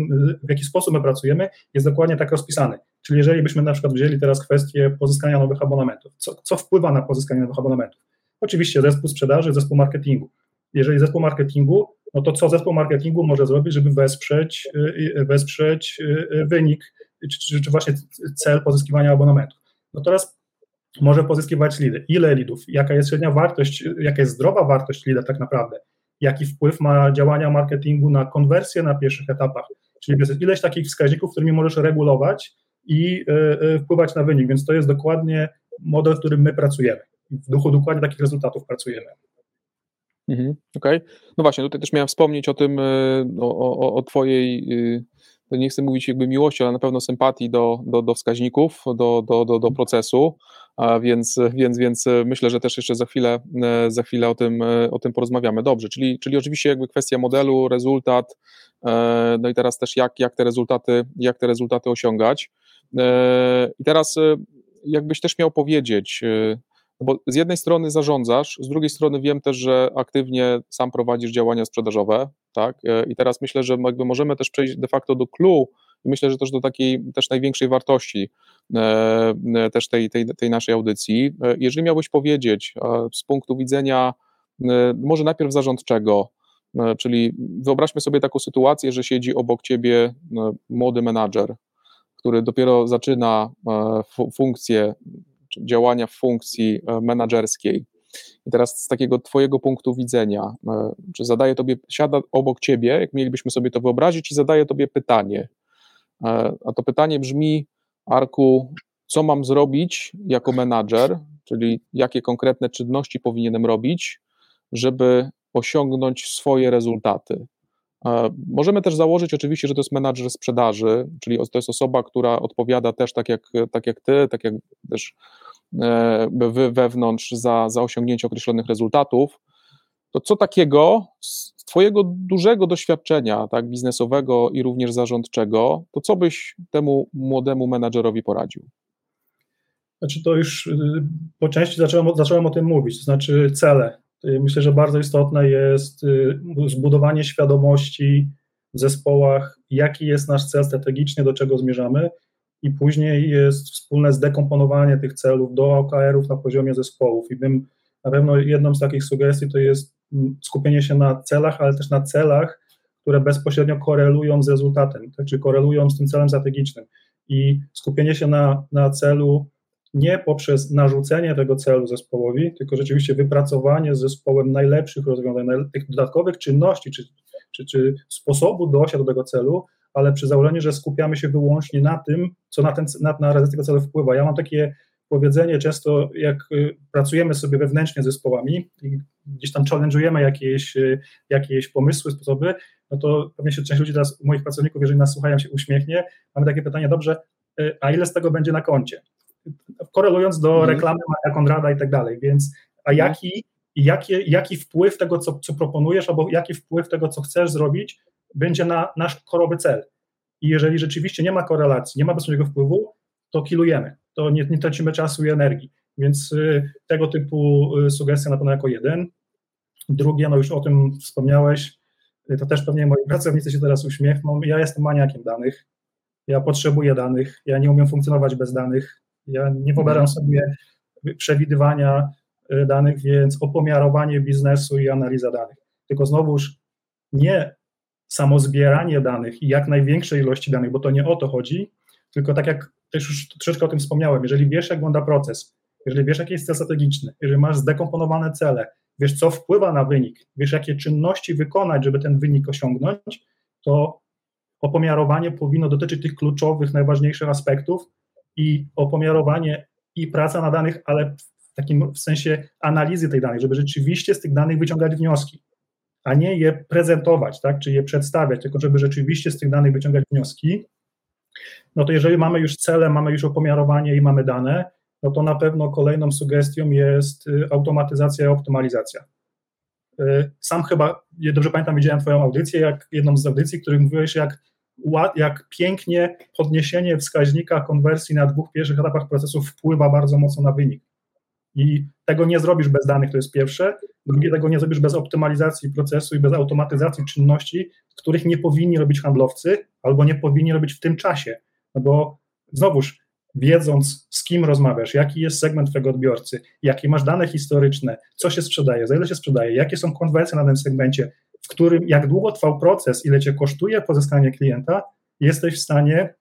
w jaki sposób my pracujemy, jest dokładnie tak rozpisany. Czyli jeżeli byśmy na przykład wzięli teraz kwestię pozyskania nowych abonamentów, co, co wpływa na pozyskanie nowych abonamentów? Oczywiście zespół sprzedaży, zespół marketingu. Jeżeli zespół marketingu, no to co zespół marketingu może zrobić, żeby wesprzeć, y, wesprzeć y, wynik, czy, czy, czy właśnie cel pozyskiwania abonamentów? No teraz może pozyskiwać lidy. Ile lidów? Jaka jest średnia wartość, jaka jest zdrowa wartość lida tak naprawdę? Jaki wpływ ma działania marketingu na konwersję na pierwszych etapach? Czyli jest ileś takich wskaźników, którymi możesz regulować i y, y, wpływać na wynik, więc to jest dokładnie model, w którym my pracujemy. W duchu dokładnie takich rezultatów pracujemy. Mhm, Okej. No właśnie, tutaj też miałem wspomnieć o tym, y, o, o, o twojej, nie chcę mówić jakby miłości, ale na pewno sympatii do, do, do wskaźników, do, do, do, do procesu, a więc, więc, więc myślę, że też jeszcze za chwilę, za chwilę o, tym, o tym porozmawiamy. Dobrze, czyli, czyli oczywiście jakby kwestia modelu, rezultat, no i teraz też jak, jak, te, rezultaty, jak te rezultaty osiągać. I teraz jakbyś też miał powiedzieć, bo z jednej strony zarządzasz, z drugiej strony wiem też, że aktywnie sam prowadzisz działania sprzedażowe, tak? E, I teraz myślę, że jakby możemy też przejść de facto do clue i myślę, że też do takiej też największej wartości e, e, też tej, tej, tej naszej audycji. Jeżeli miałbyś powiedzieć z punktu widzenia może najpierw zarządczego, czyli wyobraźmy sobie taką sytuację, że siedzi obok ciebie młody menadżer, który dopiero zaczyna funkcję działania w funkcji e, menedżerskiej. I teraz z takiego Twojego punktu widzenia, e, czy zadaje Tobie, siada obok Ciebie, jak mielibyśmy sobie to wyobrazić, i zadaje Tobie pytanie. E, a to pytanie brzmi, Arku, co mam zrobić jako menadżer, czyli jakie konkretne czynności powinienem robić, żeby osiągnąć swoje rezultaty. Możemy też założyć oczywiście, że to jest menadżer sprzedaży, czyli to jest osoba, która odpowiada też tak jak, tak jak ty, tak jak też e, wy wewnątrz za, za osiągnięcie określonych rezultatów. To co takiego z Twojego dużego doświadczenia tak, biznesowego i również zarządczego, to co byś temu młodemu menadżerowi poradził? Znaczy to już y, po części zacząłem, zacząłem o tym mówić, to znaczy cele. Y, myślę, że bardzo istotne jest y, zbudowanie świadomości w zespołach, jaki jest nasz cel strategiczny, do czego zmierzamy, i później jest wspólne zdekomponowanie tych celów do OKR-ów na poziomie zespołów. I bym na pewno jedną z takich sugestii to jest mm, skupienie się na celach, ale też na celach, które bezpośrednio korelują z rezultatem, tak, czy korelują z tym celem strategicznym. I skupienie się na, na celu nie poprzez narzucenie tego celu zespołowi, tylko rzeczywiście wypracowanie z zespołem najlepszych rozwiązań, tych dodatkowych czynności czy, czy, czy sposobu dojścia do tego celu, ale przy założeniu, że skupiamy się wyłącznie na tym, co na, ten, na, na realizację tego celu wpływa. Ja mam takie powiedzenie często, jak y, pracujemy sobie wewnętrznie z zespołami i gdzieś tam challenge'ujemy jakieś, y, jakieś pomysły, sposoby, no to pewnie się część ludzi teraz, moich pracowników, jeżeli nas słuchają, się uśmiechnie. Mamy takie pytanie, dobrze, y, a ile z tego będzie na koncie? Korelując do mhm. reklamy Maria Konrada i tak dalej, więc a mhm. jaki, jaki, jaki wpływ tego, co, co proponujesz, albo jaki wpływ tego, co chcesz zrobić, będzie na nasz korowy cel. I jeżeli rzeczywiście nie ma korelacji, nie ma bezpośredniego wpływu, to kilujemy, to nie, nie tracimy czasu i energii. Więc y, tego typu y, sugestia na pewno jako jeden. Drugie, no już o tym wspomniałeś, y, to też pewnie moi pracownicy się teraz uśmiechną. Ja jestem maniakiem danych. Ja potrzebuję danych, ja nie umiem funkcjonować bez danych. Ja nie wyobrażam sobie przewidywania y, danych, więc opomiarowanie biznesu i analiza danych. Tylko znowuż nie samo zbieranie danych i jak największej ilości danych, bo to nie o to chodzi, tylko tak jak też już troszeczkę o tym wspomniałem, jeżeli wiesz, jak wygląda proces, jeżeli wiesz, jaki jest cel strategiczny, jeżeli masz zdekomponowane cele, wiesz, co wpływa na wynik, wiesz, jakie czynności wykonać, żeby ten wynik osiągnąć, to opomiarowanie powinno dotyczyć tych kluczowych, najważniejszych aspektów, i opomiarowanie i praca na danych, ale w takim w sensie analizy tych danych, żeby rzeczywiście z tych danych wyciągać wnioski, a nie je prezentować, tak, czy je przedstawiać, tylko żeby rzeczywiście z tych danych wyciągać wnioski, no to jeżeli mamy już cele, mamy już opomiarowanie i mamy dane, no to na pewno kolejną sugestią jest y, automatyzacja i optymalizacja. Y, sam chyba, dobrze pamiętam, widziałem Twoją audycję, jak jedną z audycji, w których mówiłeś, jak jak pięknie podniesienie wskaźnika konwersji na dwóch pierwszych etapach procesu wpływa bardzo mocno na wynik. I tego nie zrobisz bez danych, to jest pierwsze. Drugie, tego nie zrobisz bez optymalizacji procesu i bez automatyzacji czynności, których nie powinni robić handlowcy albo nie powinni robić w tym czasie. No bo znowuż, wiedząc z kim rozmawiasz, jaki jest segment twojego odbiorcy, jakie masz dane historyczne, co się sprzedaje, za ile się sprzedaje, jakie są konwersje na tym segmencie, w którym jak długo trwał proces, ile cię kosztuje pozyskanie klienta, jesteś w stanie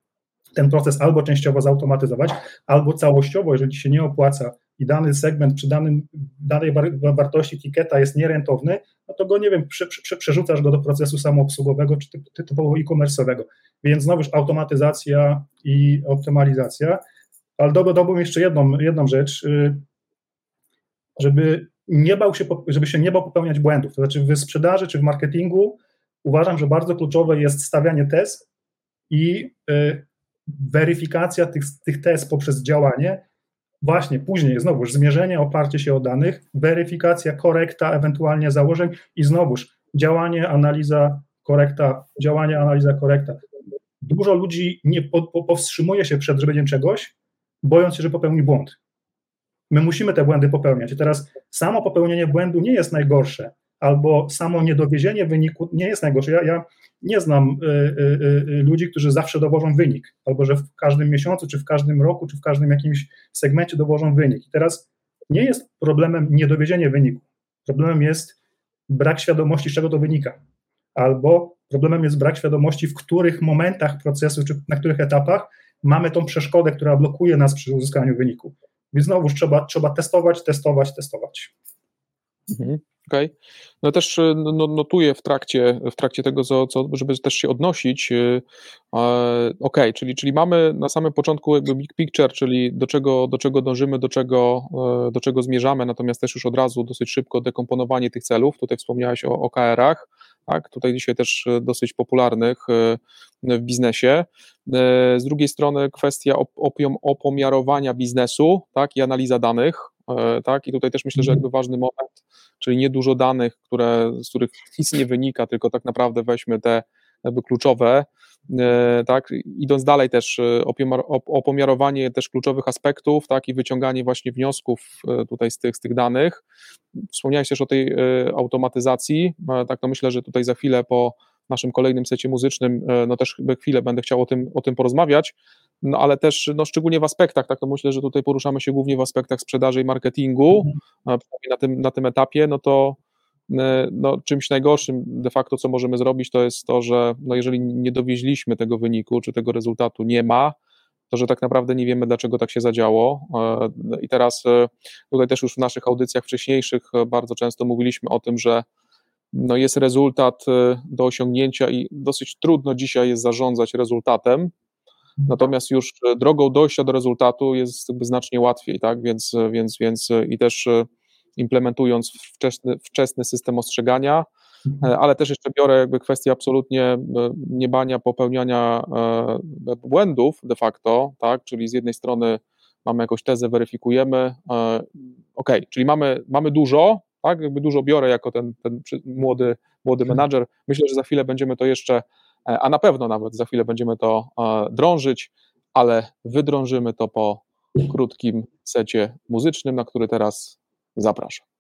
ten proces albo częściowo zautomatyzować, albo całościowo, jeżeli się nie opłaca i dany segment przy danym, danej wartości etykieta jest nierentowny, no to go, nie wiem, prze, prze, przerzucasz go do procesu samoobsługowego czy typowo e-commerce'owego. Więc znowuż automatyzacja i optymalizacja. Ale dodałbym jeszcze jedną, jedną rzecz, y, żeby nie bał się, żeby się nie bał popełniać błędów. To znaczy w sprzedaży czy w marketingu uważam, że bardzo kluczowe jest stawianie tez i y, weryfikacja tych, tych poprzez działanie, właśnie później znowuż zmierzenie, oparcie się o danych, weryfikacja, korekta ewentualnie założeń i znowuż działanie, analiza, korekta, działanie, analiza, korekta. Dużo ludzi nie po, po, powstrzymuje się przed zrobieniem czegoś, bojąc się, że popełni błąd. My musimy te błędy popełniać. I teraz samo popełnienie błędu nie jest najgorsze, albo samo niedowiezienie wyniku nie jest najgorsze. Ja, ja nie znam y, y, y, ludzi, którzy zawsze dowożą wynik, albo że w każdym miesiącu, czy w każdym roku, czy w każdym jakimś segmencie dowożą wynik. I teraz nie jest problemem niedowiezienie wyniku. Problemem jest brak świadomości, z czego to wynika. Albo problemem jest brak świadomości, w których momentach procesu, czy na których etapach mamy tą przeszkodę, która blokuje nas przy uzyskaniu wyniku. Więc znowu trzeba, trzeba testować, testować, testować. Mhm. Okej. Okay. No też y, no, notuję w trakcie, w trakcie tego, co, co, żeby też się odnosić. Y, okej, okay, czyli, czyli mamy na samym początku jakby big picture, czyli do czego, do czego dążymy, do czego, e, do czego zmierzamy, natomiast też już od razu dosyć szybko dekomponowanie tych celów. Tutaj wspomniałeś o OKR-ach, tak? Tutaj dzisiaj też e, dosyć popularnych e, w biznesie. Z drugiej strony kwestia opomiarowania biznesu, tak, i analiza danych, tak, i tutaj też myślę, że jakby ważny moment, czyli nie dużo danych, które, z których nic nie wynika, tylko tak naprawdę weźmy te jakby kluczowe, e, tak, idąc dalej też e, opomiarowanie też kluczowych aspektów, tak, i wyciąganie właśnie wniosków e, tutaj z tych, z tych danych. Wspomniałeś też o tej automatyzacji, tak, no myślę, że tutaj za chwilę po naszym kolejnym secie muzycznym, no też chwilę będę chciał o tym, o tym porozmawiać, no ale też no, szczególnie w aspektach, tak? To myślę, że tutaj poruszamy się głównie w aspektach sprzedaży i marketingu, mhm. na tym, na tym etapie, no to no, czymś najgorszym de facto, co możemy zrobić, to jest to, że no, jeżeli nie dowieźliśmy tego wyniku, czy tego rezultatu nie ma, to że tak naprawdę nie wiemy, dlaczego tak się zadziało. E, I teraz e, tutaj też już w naszych audycjach wcześniejszych bardzo często mówiliśmy o tym, że no jest rezultat do osiągnięcia i dosyć trudno dzisiaj jest zarządzać rezultatem, Natomiast już e, drogą dojścia do rezultatu jest znacznie łatwiej, tak? Więc, e, więc, więc e, i też implementując wczesny, wczesny system ostrzegania, mhm. ale też jeszcze biorę jakby kwestię absolutnie niebania popełniania błędów de facto, tak? Czyli z jednej strony mamy jakąś tezę, weryfikujemy, ok, czyli mamy, mamy dużo, tak? Jakby dużo biorę jako ten, ten młody, młody mhm. menadżer. Myślę, że za chwilę będziemy to jeszcze E, a na pewno nawet za chwilę będziemy to e, drążyć, ale wydrążymy to po krótkim secie muzycznym, na który teraz zapraszam.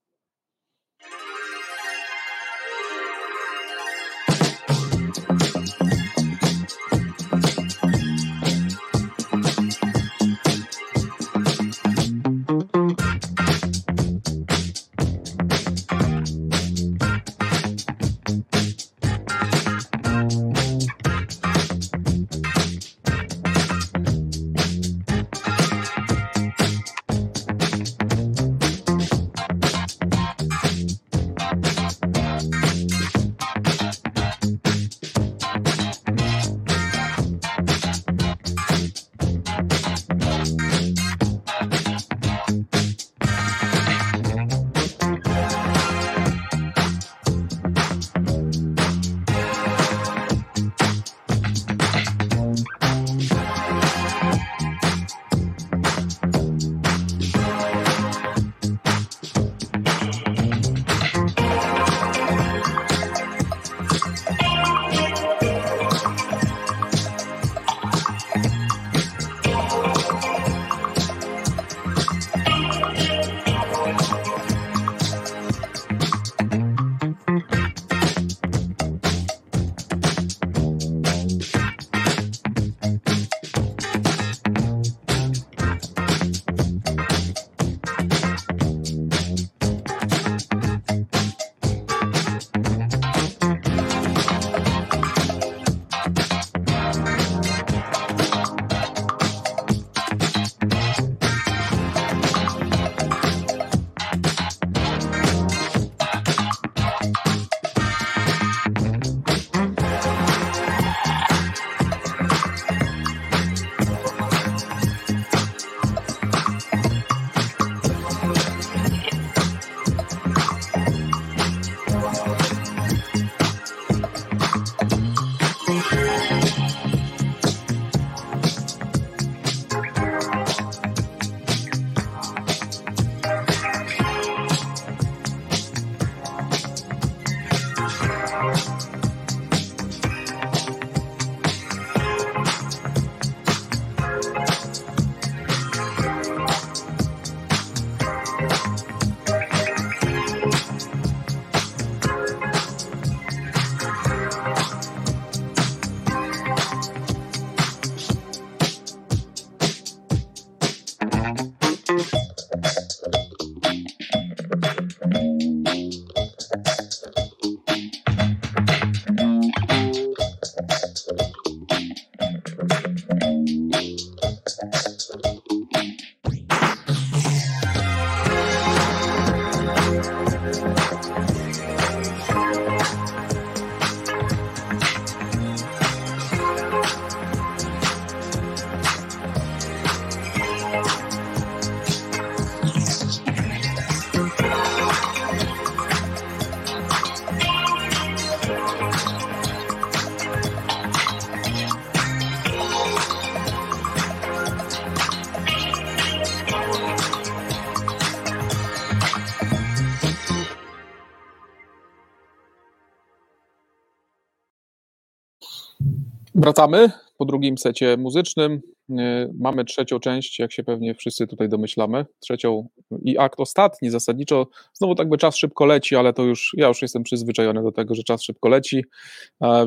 Wracamy po drugim secie muzycznym. Y, mamy trzecią część, jak się pewnie wszyscy tutaj domyślamy. Trzecią i akt ostatni, zasadniczo. Znowu tak by czas szybko leci, ale to już ja już jestem przyzwyczajony do tego, że czas szybko leci,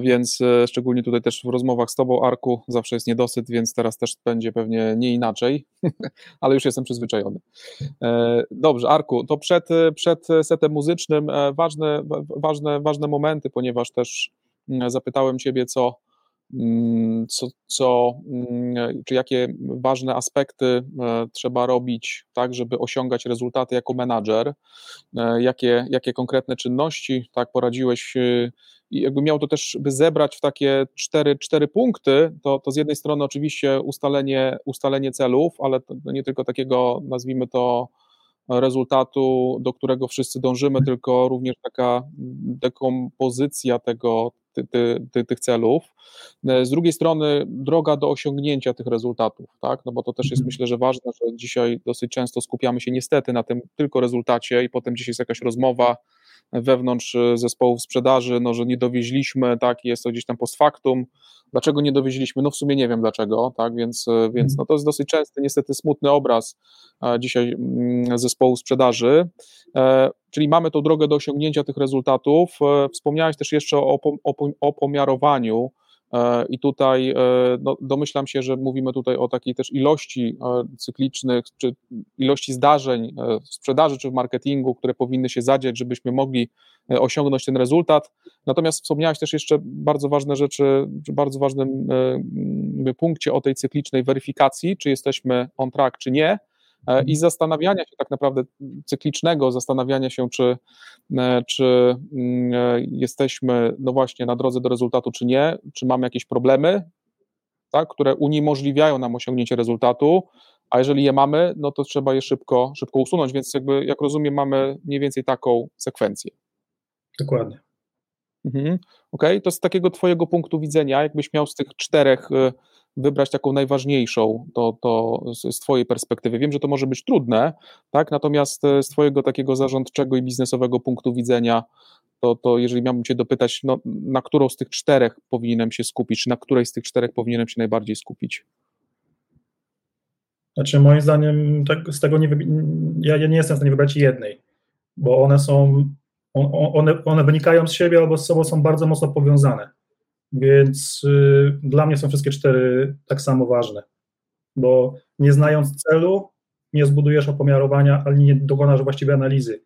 więc e, szczególnie tutaj też w rozmowach z Tobą, Arku, zawsze jest niedosyt, więc teraz też będzie pewnie nie inaczej, ale już jestem przyzwyczajony. E, dobrze, Arku, to przed, przed setem muzycznym e, ważne, ważne, ważne momenty, ponieważ też mm, zapytałem Ciebie, co co, co, mm, czy jakie ważne aspekty e, trzeba robić, tak, żeby osiągać rezultaty jako menadżer, e, jakie, jakie konkretne czynności, tak, poradziłeś e, i jakby miał to też by zebrać w takie cztery, cztery punkty, to, to z jednej strony oczywiście ustalenie, ustalenie celów, ale nie tylko takiego, nazwijmy to, rezultatu, do którego wszyscy dążymy, tylko również taka dekompozycja tego, ty, ty, ty, tych celów. Z drugiej strony droga do osiągnięcia tych rezultatów, tak? No bo to też jest mhm. myślę, że ważne, że dzisiaj dosyć często skupiamy się niestety na tym tylko rezultacie i potem gdzieś jest jakaś rozmowa, wewnątrz e, zespołów sprzedaży, no, że nie dowieźliśmy, tak, jest to gdzieś tam post factum. Dlaczego nie dowieźliśmy? No w sumie nie wiem dlaczego, tak, więc, e, więc mhm. no, to jest dosyć częsty, niestety smutny obraz e, dzisiaj mm, zespołu sprzedaży, czyli mamy tą drogę do osiągnięcia tych rezultatów. Wspomniałeś też jeszcze o, o, o pomiarowaniu, E, I tutaj e, no, domyślam się, że mówimy tutaj o takiej też ilości e, cyklicznych, czy ilości zdarzeń w sprzedaży czy w marketingu, które powinny się zadziać, żebyśmy mogli osiągnąć ten rezultat. Natomiast wspomniałeś też jeszcze bardzo ważne rzeczy, czy bardzo ważnym punkcie o tej cyklicznej weryfikacji, czy jesteśmy on track, czy nie. E, i zastanawiania się tak naprawdę cyklicznego, zastanawiania się, czy, e, czy e, jesteśmy no właśnie na drodze do rezultatu, czy nie, czy mamy jakieś problemy, tak, które uniemożliwiają nam osiągnięcie rezultatu, a jeżeli je mamy, no to trzeba je szybko, szybko usunąć, więc jakby, jak rozumiem, mamy mniej więcej taką sekwencję. Dokładnie. Mhm. Okej, okay. to z takiego twojego punktu widzenia, jakbyś miał z tych czterech wybrać taką najważniejszą, to, to z Twojej perspektywy. Wiem, że to może być trudne, tak? natomiast e, z Twojego takiego zarządczego i biznesowego punktu widzenia, to, to jeżeli miałbym Cię dopytać, no, na którą z tych czterech powinienem się skupić, czy na której z tych czterech powinienem się najbardziej skupić? Znaczy, moim zdaniem, tak, z tego nie ja, ja nie jestem w stanie wybrać jednej, bo one są, one, one wynikają z siebie albo z sobą są bardzo mocno powiązane. Więc y, dla mnie są wszystkie cztery tak samo ważne, bo nie znając celu, nie zbudujesz opomiarowania, ale nie dokonasz właściwej analizy.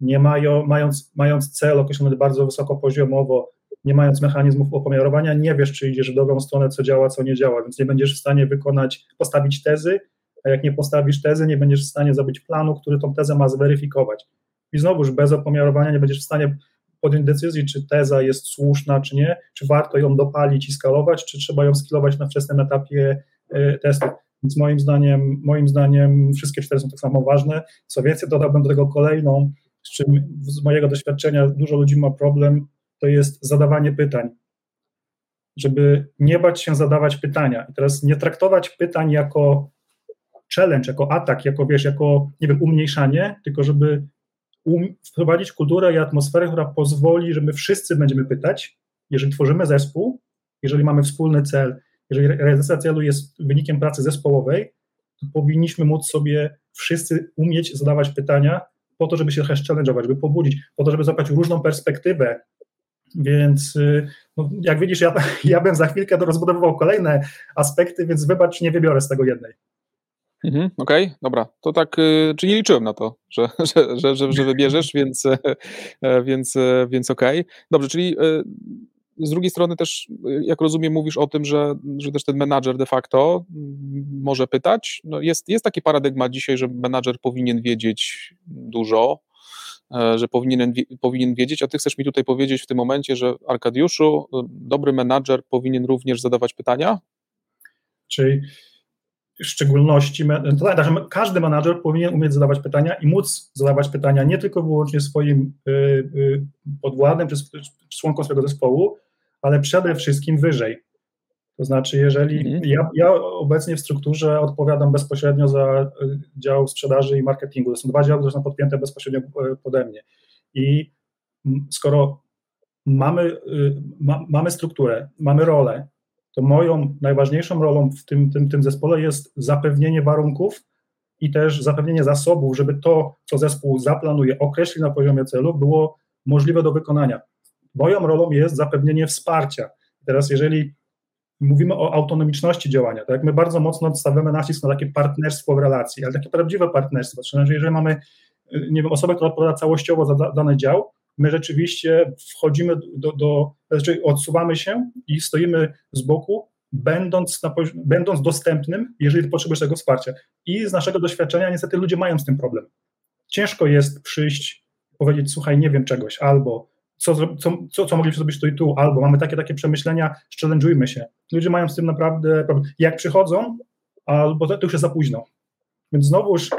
Nie mają, mając, mając cel określony bardzo wysoko poziomowo, nie mając mechanizmów opomiarowania, nie wiesz, czy idziesz w dobrą stronę, co działa, co nie działa, więc nie będziesz w stanie wykonać, postawić tezy, a jak nie postawisz tezy, nie będziesz w stanie zrobić planu, który tą tezę ma zweryfikować. I znowuż bez opomiarowania nie będziesz w stanie podjąć decyzję, czy teza jest słuszna, czy nie, czy warto ją dopalić i skalować, czy trzeba ją skalować na wczesnym etapie e, testu. Więc moim zdaniem, moim zdaniem wszystkie cztery są tak samo ważne. Co więcej, dodałbym do tego kolejną, z czym z mojego doświadczenia dużo ludzi ma problem, to jest zadawanie pytań. Żeby nie bać się zadawać pytania. I teraz nie traktować pytań jako challenge, jako atak, jako wiesz, jako nie wiem, umniejszanie, tylko żeby wprowadzić kulturę i atmosferę, która pozwoli, że my wszyscy będziemy pytać, jeżeli tworzymy zespół, jeżeli mamy wspólny cel, jeżeli realizacja celu jest wynikiem pracy zespołowej, to powinniśmy móc sobie wszyscy umieć zadawać pytania po to, żeby się też challenge'ować, żeby pobudzić, po to, żeby zobaczyć różną perspektywę. Więc y, no, jak widzisz, ja, ja bym za chwilkę rozbudowywał kolejne aspekty, więc wybacz, nie wybiorę z tego jednej. Mhm, Okej, okay, dobra. To tak, y, czy nie liczyłem na to, że, że, że, że, że wybierzesz, więc, e, więc, e, więc okej. Okay. Dobrze, czyli e, z drugiej strony też, jak rozumiem, mówisz o tym, że, że też ten menadżer de facto mm, może pytać. No jest, jest taki paradygmat dzisiaj, że menadżer powinien wiedzieć dużo, że powinien, powinien wiedzieć, a ty chcesz mi tutaj powiedzieć w tym momencie, że Arkadiuszu, dobry menadżer powinien również zadawać pytania? Czyli szczególności, znaczy, każdy menadżer powinien umieć zadawać pytania i móc zadawać pytania nie tylko wyłącznie swoim y, y, podwładnym czy członkom swojego zespołu, ale przede wszystkim wyżej. To znaczy, jeżeli mhm. ja, ja, obecnie w strukturze odpowiadam bezpośrednio za y, dział sprzedaży i marketingu, to są dwa działy, które są podpięte bezpośrednio pode mnie. I skoro mamy, ma, mamy strukturę, mamy rolę, to moją najważniejszą rolą w tym, tym, tym zespole jest zapewnienie warunków i też zapewnienie zasobów, żeby to, co zespół zaplanuje, określi na poziomie celów, było możliwe do wykonania. Moją rolą jest zapewnienie wsparcia. Teraz, jeżeli mówimy o autonomiczności działania, tak, my bardzo mocno stawiamy nacisk na takie partnerstwo w relacji, ale takie prawdziwe partnerstwo, znaczy, jeżeli mamy nie wiem, osobę, która odpowiada całościowo za dany dział, my rzeczywiście wchodzimy do, do znaczy odsuwamy się i stoimy z boku, będąc, na, będąc dostępnym, jeżeli potrzebujesz tego wsparcia. I z naszego doświadczenia niestety ludzie mają z tym problem. Ciężko jest przyjść, powiedzieć, słuchaj, nie wiem czegoś, albo co, co, co, co moglibyśmy zrobić tu i tu, albo mamy takie takie przemyślenia, challenge'ujmy się. Ludzie mają z tym naprawdę problem. Jak przychodzą, albo to, to już jest za późno. Więc znowuż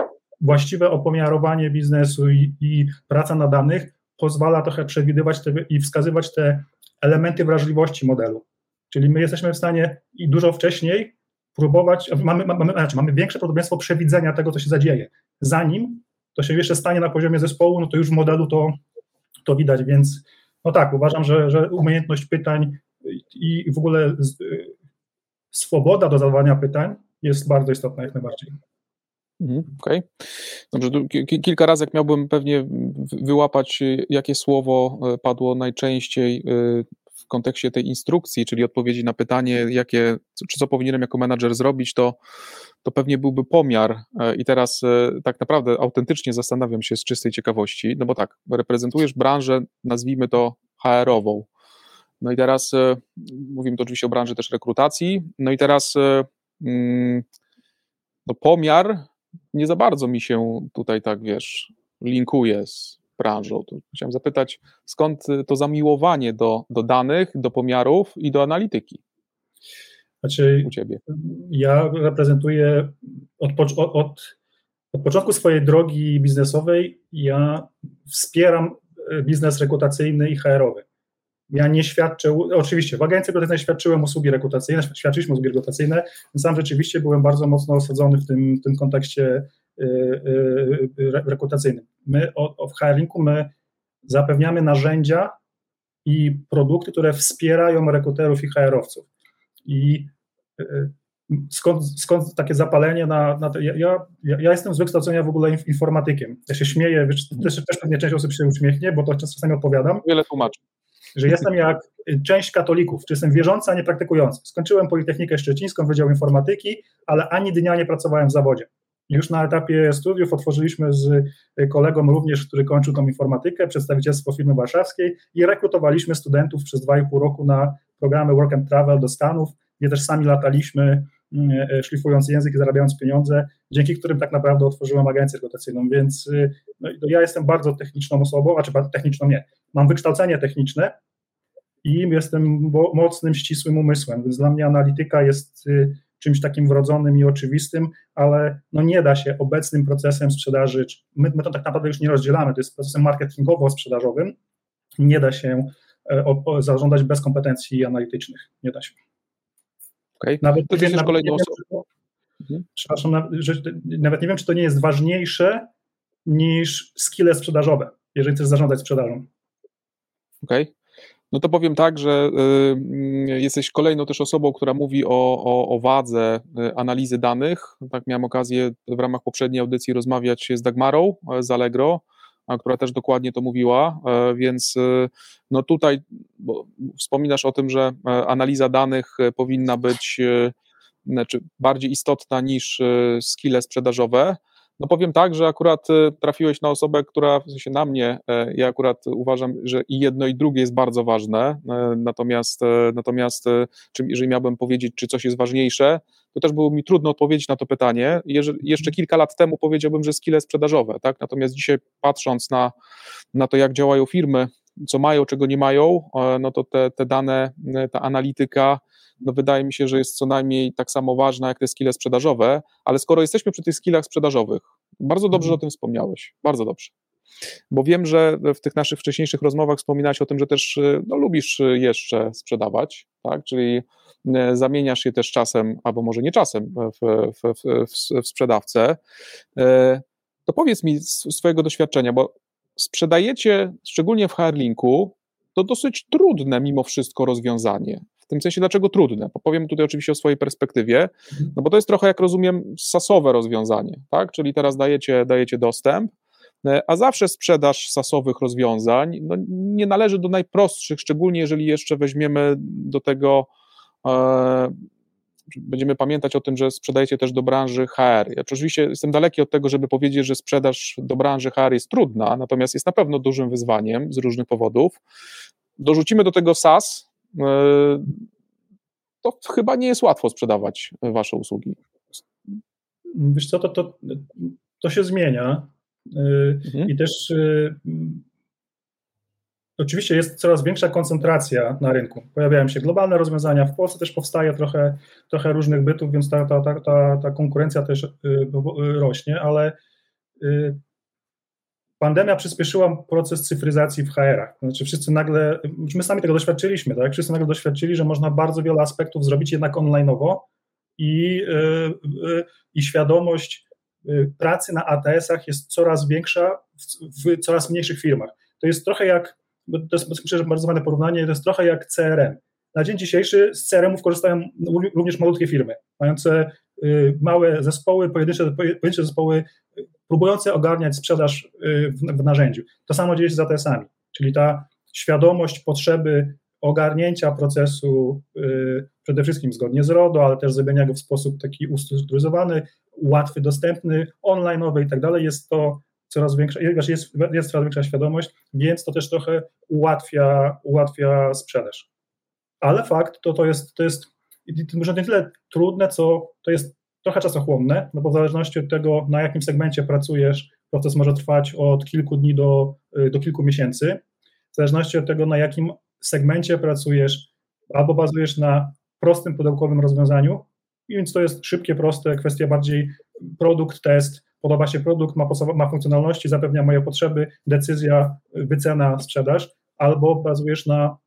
właściwe opomiarowanie biznesu i, i praca na danych pozwala trochę przewidywać te, i wskazywać te elementy wrażliwości modelu. Czyli my jesteśmy w stanie i dużo wcześniej próbować, mamy, mamy, znaczy mamy większe prawdopodobieństwo przewidzenia tego, co się zadzieje. Zanim to się jeszcze stanie na poziomie zespołu, no to już w modelu to, to widać, więc no tak, uważam, że, że umiejętność pytań i w ogóle swoboda do zadawania pytań jest bardzo istotna jak najbardziej. Mhm, okej. Okay. Dobrze, kilka razy jak miałbym pewnie wyłapać, jakie słowo e, padło najczęściej e, w kontekście tej instrukcji, czyli odpowiedzi na pytanie, jakie, czy co powinienem jako menadżer zrobić, to, to pewnie byłby pomiar. E, I teraz tak naprawdę autentycznie zastanawiam się z czystej ciekawości, no bo tak, reprezentujesz branżę, nazwijmy to HR-ową. No i teraz mówimy to oczywiście o branży też rekrutacji. No i teraz mm, no pomiar nie za bardzo mi się tutaj tak, wiesz, linkuje z branżą. Chciałem zapytać, skąd to zamiłowanie do, do danych, do pomiarów i do analityki? Znaczy, u ciebie. Ja reprezentuję od, od, od początku swojej drogi biznesowej, ja wspieram e, biznes rekrutacyjny i HR-owy. Ja nie świadczę, oczywiście w agencji rekrutacyjnej świadczyłem usługi rekrutacyjne, świadczyliśmy usługi rekrutacyjne, sam rzeczywiście byłem bardzo mocno osadzony w tym, w tym kontekście y, y, y, rekrutacyjnym. My o, w HR-Linku my zapewniamy narzędzia i produkty, które wspierają rekruterów i HR-owców. I skąd, skąd takie zapalenie na, na? Ja, ja, ja, jestem z wykształcenia w ogóle informatykiem. Ja się śmieję, też, też pewnie część osób się uśmiechnie, bo to czasami odpowiadam. Wiele tłumaczy że jestem jak część katolików, czy jestem wierzący, a nie praktykujący. Skończyłem Politechnikę Szczecińską, Wydział Informatyki, ale ani dnia nie pracowałem w zawodzie. Już na etapie studiów otworzyliśmy z kolegą również, który kończył tą informatykę, przedstawicielstwo firmy warszawskiej i rekrutowaliśmy studentów przez 2,5 roku na programy Work and Travel do Stanów, gdzie też sami lataliśmy, szlifując język i zarabiając pieniądze, dzięki którym tak naprawdę otworzyłem agencję rekrutacyjną, więc y, no, ja jestem bardzo techniczną osobą, a czy techniczną nie, mam wykształcenie techniczne i jestem mocnym, ścisłym umysłem, więc dla mnie analityka jest y, czymś takim wrodzonym i oczywistym, ale no nie da się obecnym procesem sprzedaży, my, my to tak naprawdę już nie rozdzielamy, to jest procesem marketingowo-sprzedażowym, nie da się e, zarządzać bez kompetencji analitycznych, nie da się. Okay. Nawet, to wiem, nawet, nie wiem, mhm. przepraszam, nawet nie wiem, czy to nie jest ważniejsze niż skille sprzedażowe, jeżeli chcesz zarządzać sprzedażą. Okej. Okay. No to powiem tak, że y, jesteś kolejną też osobą, która mówi o, o, o wadze y, analizy danych. Tak miałem okazję w ramach poprzedniej audycji rozmawiać z Dagmarą e, z Allegro, która też dokładnie to mówiła, e, więc y, no tutaj wspominasz o tym, że e, analiza danych powinna być znaczy bardziej istotna niż skille sprzedażowe. No powiem tak, że akurat trafiłeś na osobę, która w sensie na mnie, e, ja akurat uważam, że i jedno i drugie jest bardzo ważne, e, natomiast, e, natomiast czy, jeżeli miałbym powiedzieć, czy coś jest ważniejsze, to też było mi trudno odpowiedzieć na to pytanie. Jeżeli, jeszcze kilka lat temu powiedziałbym, że skille sprzedażowe, tak? natomiast dzisiaj patrząc na, na to, jak działają firmy, co mają, czego nie mają, no to te, te dane, ta analityka, no wydaje mi się, że jest co najmniej tak samo ważna jak te skille sprzedażowe, ale skoro jesteśmy przy tych skillach sprzedażowych, bardzo dobrze mhm. o tym wspomniałeś, bardzo dobrze. Bo wiem, że w tych naszych wcześniejszych rozmowach wspominałeś o tym, że też no, lubisz jeszcze sprzedawać, tak? czyli e, zamieniasz się też czasem, albo może nie czasem, w, w, w, w sprzedawcę. To powiedz mi z swojego doświadczenia, bo sprzedajecie, szczególnie w HR-Linku, to dosyć trudne mimo wszystko rozwiązanie tym sensie dlaczego trudne. Powiem tutaj oczywiście o swojej perspektywie, no bo to jest trochę, jak rozumiem, sasowe rozwiązanie, tak? Czyli teraz dajecie, dajecie dostęp, a zawsze sprzedaż sasowych rozwiązań no, nie należy do najprostszych, szczególnie jeżeli jeszcze weźmiemy do tego e, będziemy pamiętać o tym, że sprzedajecie też do branży HR. Ja oczywiście jestem daleki od tego, żeby powiedzieć, że sprzedaż do branży HR jest trudna, natomiast jest na pewno dużym wyzwaniem z różnych powodów. Dorzucimy do tego SaaS, e, to chyba nie jest łatwo sprzedawać wasze usługi. Wiesz co, to, to, to się zmienia e, mhm. i też e, Oczywiście jest coraz większa koncentracja na rynku. Pojawiają się globalne rozwiązania, w Polsce też powstaje trochę, trochę różnych bytów, więc ta, ta, ta, ta konkurencja też y, y, rośnie, ale y, pandemia przyspieszyła proces cyfryzacji w HR-ach. Znaczy wszyscy nagle, my sami tego doświadczyliśmy, tak? Wszyscy nagle doświadczyli, że można bardzo wiele aspektów zrobić jednak online'owo i, i świadomość pracy na ATS-ach jest coraz większa w, w coraz mniejszych firmach. To jest trochę jak to jest myślę, że bardzo fajne porównanie, to jest trochę jak CRM. Na dzień dzisiejszy z CRM-ów korzystają również malutkie firmy, mające y, małe zespoły, pojedyncze, pojedyncze zespoły, y, próbujące ogarniać sprzedaż y, w, w narzędziu. To samo dzieje się z ATS-ami, czyli ta świadomość potrzeby ogarnięcia procesu przede wszystkim zgodnie z RODO, ale też zrobienia go w sposób taki ustrukturyzowany, łatwy, dostępny, online'owy i tak dalej, jest to coraz większa, jest, jest coraz większa świadomość, więc to też trochę ułatwia, ułatwia sprzedaż. Ale fakt to, to jest, to jest może nie tyle trudne, co to jest trochę czasochłonne, no bo w zależności od tego, na jakim segmencie pracujesz, proces może trwać od kilku dni do, do kilku miesięcy. W zależności od tego, na jakim segmencie pracujesz, albo bazujesz na prostym pudełkowym rozwiązaniu, więc to jest szybkie, proste, kwestia bardziej produkt, test, podoba się produkt, ma, ma funkcjonalności, zapewnia moje potrzeby, decyzja, wycena, sprzedaż, albo bazujesz na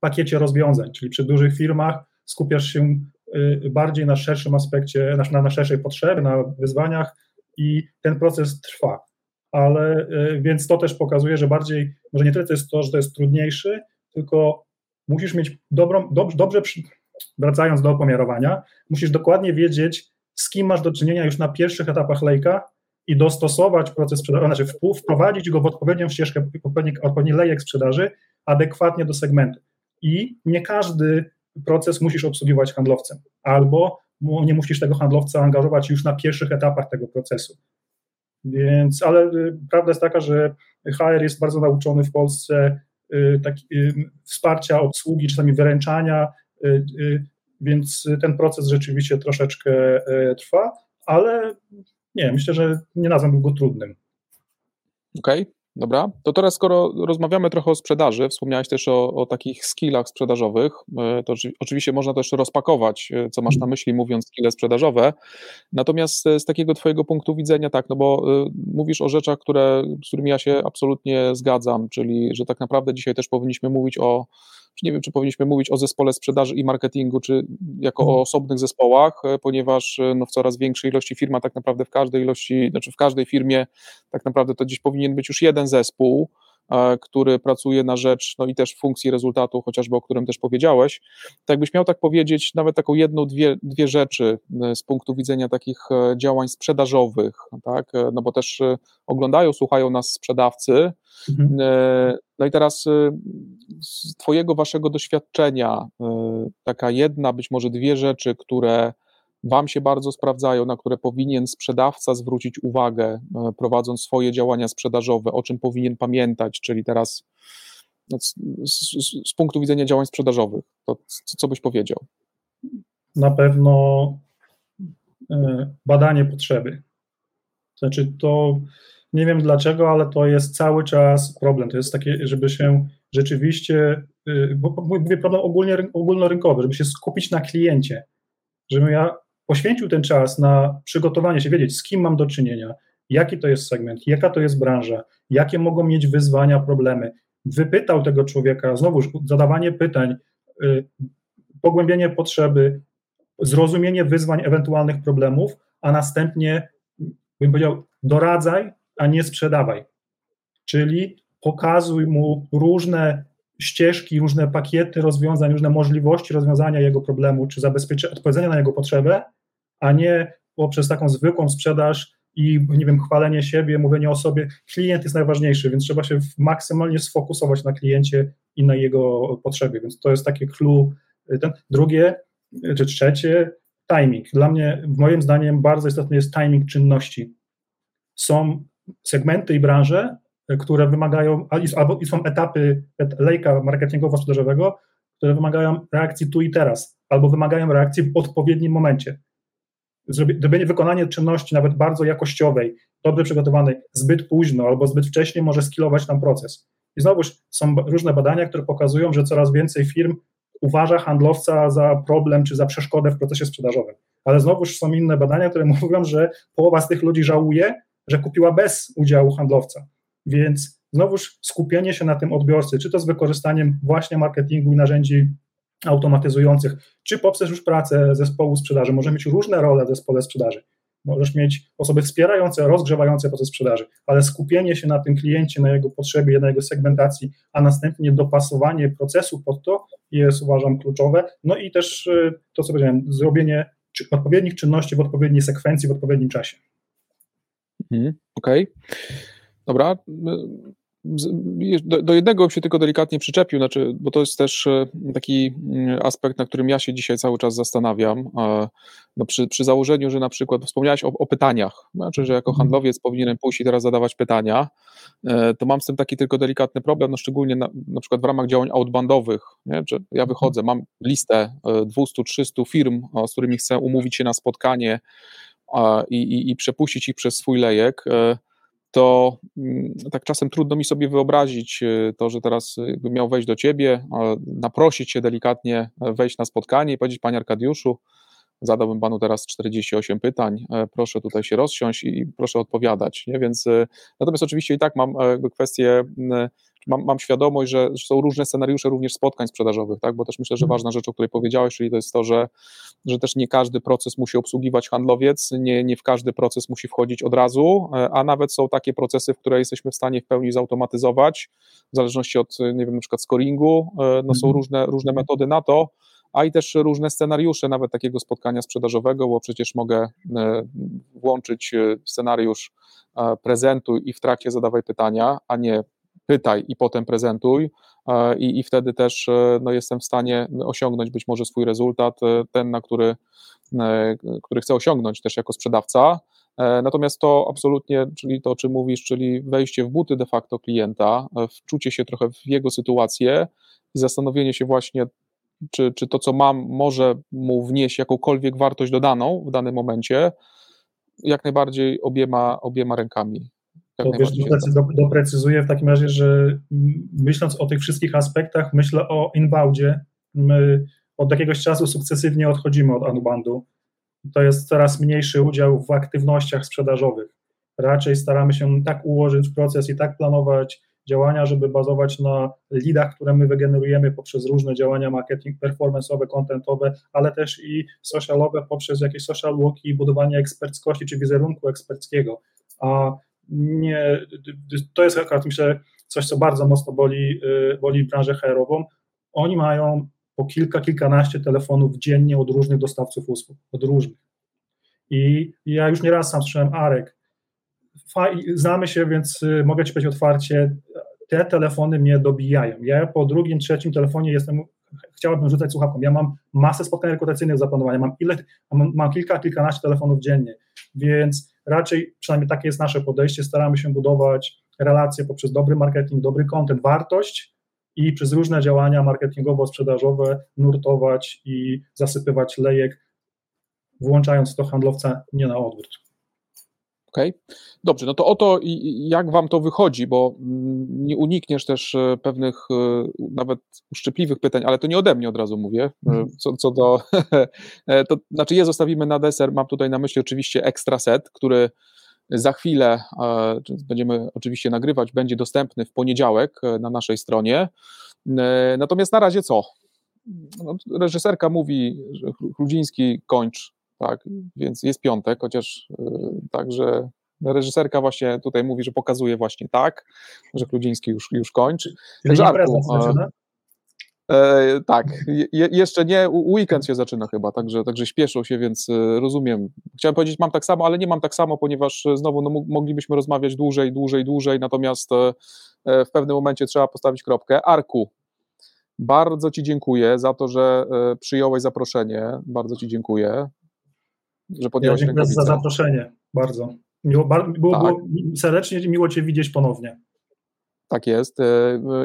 pakiecie rozwiązań, czyli przy dużych firmach skupiasz się y, bardziej na szerszym aspekcie, na, na szerszej potrzebie, na wyzwaniach i ten proces trwa. Ale y, więc to też pokazuje, że bardziej, może nie tyle to jest to, że to jest trudniejszy, tylko musisz mieć dobrą, dobrze, dobrze wracając do opomiarowania, musisz dokładnie wiedzieć, z kim masz do czynienia już na pierwszych etapach lejka i dostosować proces sprzedaży, znaczy wprowadzić go w odpowiednią ścieżkę, odpowiedni, odpowiedni lejek sprzedaży adekwatnie do segmentu. I nie każdy proces musisz obsługiwać handlowcem, albo nie musisz tego handlowca angażować już na pierwszych etapach tego procesu. Więc, ale y, prawda jest taka, że HR jest bardzo nauczony w Polsce y, taki, y, wsparcia obsługi, czasami wyręczania, więc ten proces rzeczywiście troszeczkę trwa, ale nie, myślę, że nie nazwałbym go trudnym. Okej, okay, dobra. To teraz, skoro rozmawiamy trochę o sprzedaży, wspomniałeś też o, o takich skillach sprzedażowych, e, to oczywiście można też rozpakować, e, co masz na myśli, mówiąc skille sprzedażowe. Natomiast e, z takiego Twojego punktu widzenia, tak, no bo mówisz o rzeczach, które, z którymi ja się absolutnie zgadzam, czyli że tak naprawdę dzisiaj też powinniśmy mówić o nie wiem, czy powinniśmy mówić o zespole sprzedaży i marketingu, czy jako mhm. o osobnych zespołach, e, ponieważ e, no, w coraz większej ilości firma tak naprawdę w każdej ilości, znaczy w każdej firmie tak naprawdę to dziś powinien być już jeden zespół, który pracuje na rzecz, no i też funkcji rezultatu, chociażby o którym też powiedziałeś. Tak jakbyś miał tak powiedzieć, nawet taką jedną, dwie, dwie rzeczy z punktu widzenia takich działań sprzedażowych, tak? no bo też oglądają, słuchają nas sprzedawcy, mhm. No i teraz z Twojego, Waszego doświadczenia, taka jedna, być może dwie rzeczy, które Wam się bardzo sprawdzają, na które powinien sprzedawca zwrócić uwagę, y, prowadząc swoje działania sprzedażowe, o czym powinien pamiętać, czyli teraz no, z, z, z, punktu widzenia działań sprzedażowych, to co, co byś powiedział? Na pewno badanie potrzeby. Znaczy, to nie wiem dlaczego, ale to jest cały czas problem. To jest takie, żeby się rzeczywiście, y, bo mówię problem ogólnie, ogólnorynkowy, żeby się skupić na kliencie, żebym ja poświęcił ten czas na przygotowanie się, wiedzieć z kim mam do czynienia, jaki to jest segment, jaka to jest branża, jakie mogą mieć wyzwania, problemy. Wypytał tego człowieka, znowuż zadawanie pytań, y, pogłębienie potrzeby, zrozumienie wyzwań, ewentualnych problemów, a następnie, bym powiedział, doradzaj, a nie sprzedawaj. Czyli pokazuj mu różne ścieżki, różne pakiety rozwiązań, różne możliwości rozwiązania jego problemu, czy odpowiedzenia na jego potrzebę, a nie poprzez taką zwykłą sprzedaż i, nie wiem, chwalenie siebie, mówienie o sobie. Klient jest najważniejszy, więc trzeba się maksymalnie sfokusować na kliencie i na jego potrzebie, więc to jest takie clue. Ten. Drugie, czy trzecie, timing. Dla mnie, moim zdaniem, bardzo istotny jest timing czynności. Są segmenty i branże, które wymagają, albo i są etapy lejka marketingowo-sprzedażowego, które wymagają reakcji tu i teraz, albo wymagają reakcji w odpowiednim momencie. Zrobienie, wykonanie czynności, nawet bardzo jakościowej, dobrze przygotowanej, zbyt późno albo zbyt wcześnie może skilować nam proces. I znowuż są różne badania, które pokazują, że coraz więcej firm uważa handlowca za problem czy za przeszkodę w procesie sprzedażowym. Ale znowuż są inne badania, które mówią, że połowa z tych ludzi żałuje, że kupiła bez udziału handlowca. Więc znowuż skupienie się na tym odbiorcy, czy to z wykorzystaniem właśnie marketingu i narzędzi automatyzujących, czy poprzez już pracę zespołu sprzedaży. Może mieć różne role w zespole sprzedaży. Możesz mieć osoby wspierające, rozgrzewające proces sprzedaży, ale skupienie się na tym kliencie, na jego potrzebie, na jego segmentacji, a następnie dopasowanie procesu pod to jest uważam kluczowe. No i też y, to, co powiedziałem, zrobienie odpowiednich czynności w odpowiedniej sekwencji, w odpowiednim czasie. Mhm, Okej. Okay. Dobra. Do, do, jednego bym się tylko delikatnie przyczepił, znaczy, bo to jest też e, taki mm, aspekt, na którym ja się dzisiaj cały czas zastanawiam. No przy, przy założeniu, że na przykład wspomniałeś o, o, pytaniach, znaczy, że jako mhm. handlowiec powinienem pójść i teraz zadawać pytania, e, to mam z tym taki tylko delikatny problem, no szczególnie na, na przykład w ramach działań outboundowych, nie? że ja wychodzę, mam listę 200-300 e, firm, z którymi chcę umówić się na spotkanie i, i, i przepuścić ich przez swój lejek to mm, tak czasem trudno mi sobie wyobrazić y, to, że teraz bym miał wejść do ciebie, naprosić się delikatnie, e, wejść na spotkanie i powiedzieć, panie Arkadiuszu, zadałbym panu teraz 48 pytań, e, proszę tutaj się rozsiąść i proszę odpowiadać. Nie? Więc, e, natomiast oczywiście i tak mam jakby kwestię mam, mam świadomość, że, są różne scenariusze również spotkań sprzedażowych, tak? bo też myślę, że mhm. ważna rzecz, o której powiedziałeś, czyli to jest to, że, że też nie każdy proces musi obsługiwać handlowiec, nie, nie w każdy proces musi wchodzić od razu, e, a nawet są takie procesy, w które jesteśmy w stanie w pełni zautomatyzować, w zależności od, nie wiem, na przykład scoringu, e, no są mhm. różne, różne metody na to, a i też różne scenariusze nawet takiego spotkania sprzedażowego, bo przecież mogę e, włączyć scenariusz prezentuj i w trakcie zadawaj pytania, a nie pytaj i potem prezentuj. E, I, i wtedy też e, no, jestem w stanie osiągnąć być może swój rezultat, e, ten, na który, który chcę osiągnąć też jako sprzedawca. Natomiast to absolutnie, czyli to, o czym mówisz, czyli wejście w buty de facto klienta, wczucie się trochę w jego sytuację i zastanowienie się właśnie, czy, czy to, co mam, może mu wnieść jakąkolwiek wartość dodaną w danym momencie, jak najbardziej obiema, obiema rękami. To wiesz, do, doprecyzuję w takim razie, że myśląc o tych wszystkich aspektach, myślę o inboundzie. My od jakiegoś czasu sukcesywnie odchodzimy od outboundu. To jest coraz mniejszy udział w aktywnościach sprzedażowych. Raczej staramy się tak ułożyć proces i tak planować działania, żeby bazować na lidach, które my wygenerujemy poprzez różne działania marketing performance'owe, contentowe, ale też i socialowe poprzez jakieś social walki budowanie eksperckości czy wizerunku eksperckiego. A nie, to jest akurat myślę coś, co bardzo mocno boli, y, boli branżę HR-ową. Oni mają po kilka, kilkanaście telefonów dziennie od różnych dostawców usług, od różnych. I ja już nieraz sam słyszałem, Arek, znamy się, więc y, mogę Ci powiedzieć otwarcie, te telefony mnie dobijają. Ja po drugim, trzecim telefonie jestem, chciałabym rzucać słuchawką. Ja mam masę spotkań rekrutacyjnych zaplanowanych, mam, ile, mam, mam kilka, kilkanaście telefonów dziennie, więc Raczej, przynajmniej takie jest nasze podejście, staramy się budować relacje poprzez dobry marketing, dobry content, wartość i przez różne działania marketingowo-sprzedażowe nurtować i zasypywać lejek, włączając to handlowca nie na odwrót. Okay. dobrze, no to oto jak wam to wychodzi, bo nie unikniesz też e, pewnych e, nawet uszczypliwych pytań, ale to nie ode mnie od razu mówię, e, mhm. co, co do, to znaczy je zostawimy na deser, mam tutaj na myśli oczywiście extra set, który za chwilę będziemy oczywiście nagrywać, będzie dostępny w poniedziałek na naszej stronie, natomiast na razie co? No, reżyserka mówi, że Chludziński kończ tak, więc jest piątek, chociaż y, także reżyserka właśnie tutaj mówi, że pokazuje właśnie tak, że Kludziński już, już kończy. Także Arku, E, tak, je, jeszcze nie, weekend się zaczyna chyba, także, także śpieszą się, więc e, rozumiem. Chciałem powiedzieć, mam tak samo, ale nie mam tak samo, ponieważ e, znowu no, moglibyśmy rozmawiać dłużej, dłużej, dłużej, natomiast e, w pewnym momencie trzeba postawić kropkę. Arku, bardzo Ci dziękuję za to, że przyjąłeś zaproszenie, bardzo Ci dziękuję, że podjąłeś ja dziękuję za zaproszenie, bardzo. Miło, było, tak. było serdecznie miło Cię widzieć ponownie. Tak jest e,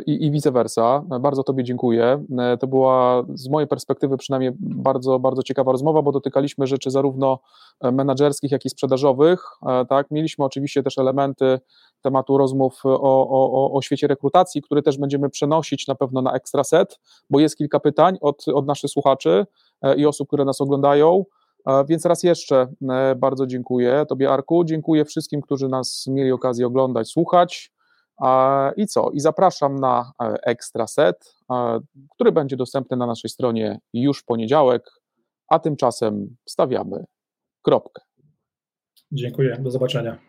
I, i vice versa. Bardzo Tobie dziękuję. E, to była z mojej perspektywy przynajmniej bardzo, bardzo ciekawa rozmowa, bo dotykaliśmy rzeczy zarówno e, menedżerskich, jak i sprzedażowych. Tak? Mieliśmy oczywiście też elementy tematu rozmów o, o, o świecie rekrutacji, które też będziemy przenosić na pewno na ekstra set, bo jest kilka pytań od, od naszych słuchaczy i osób, które nas oglądają. Więc raz jeszcze bardzo dziękuję Tobie, Arku. Dziękuję wszystkim, którzy nas mieli okazję oglądać, słuchać. I co? I zapraszam na e, ekstra set, który będzie dostępny na naszej stronie już w poniedziałek, a tymczasem stawiamy kropkę. Dziękuję, do zobaczenia.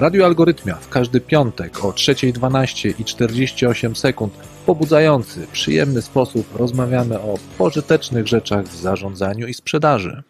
Radio Algorytmia w każdy piątek o 3.12 i 48 sekund w pobudzający, przyjemny sposób rozmawiamy o pożytecznych rzeczach w zarządzaniu i sprzedaży.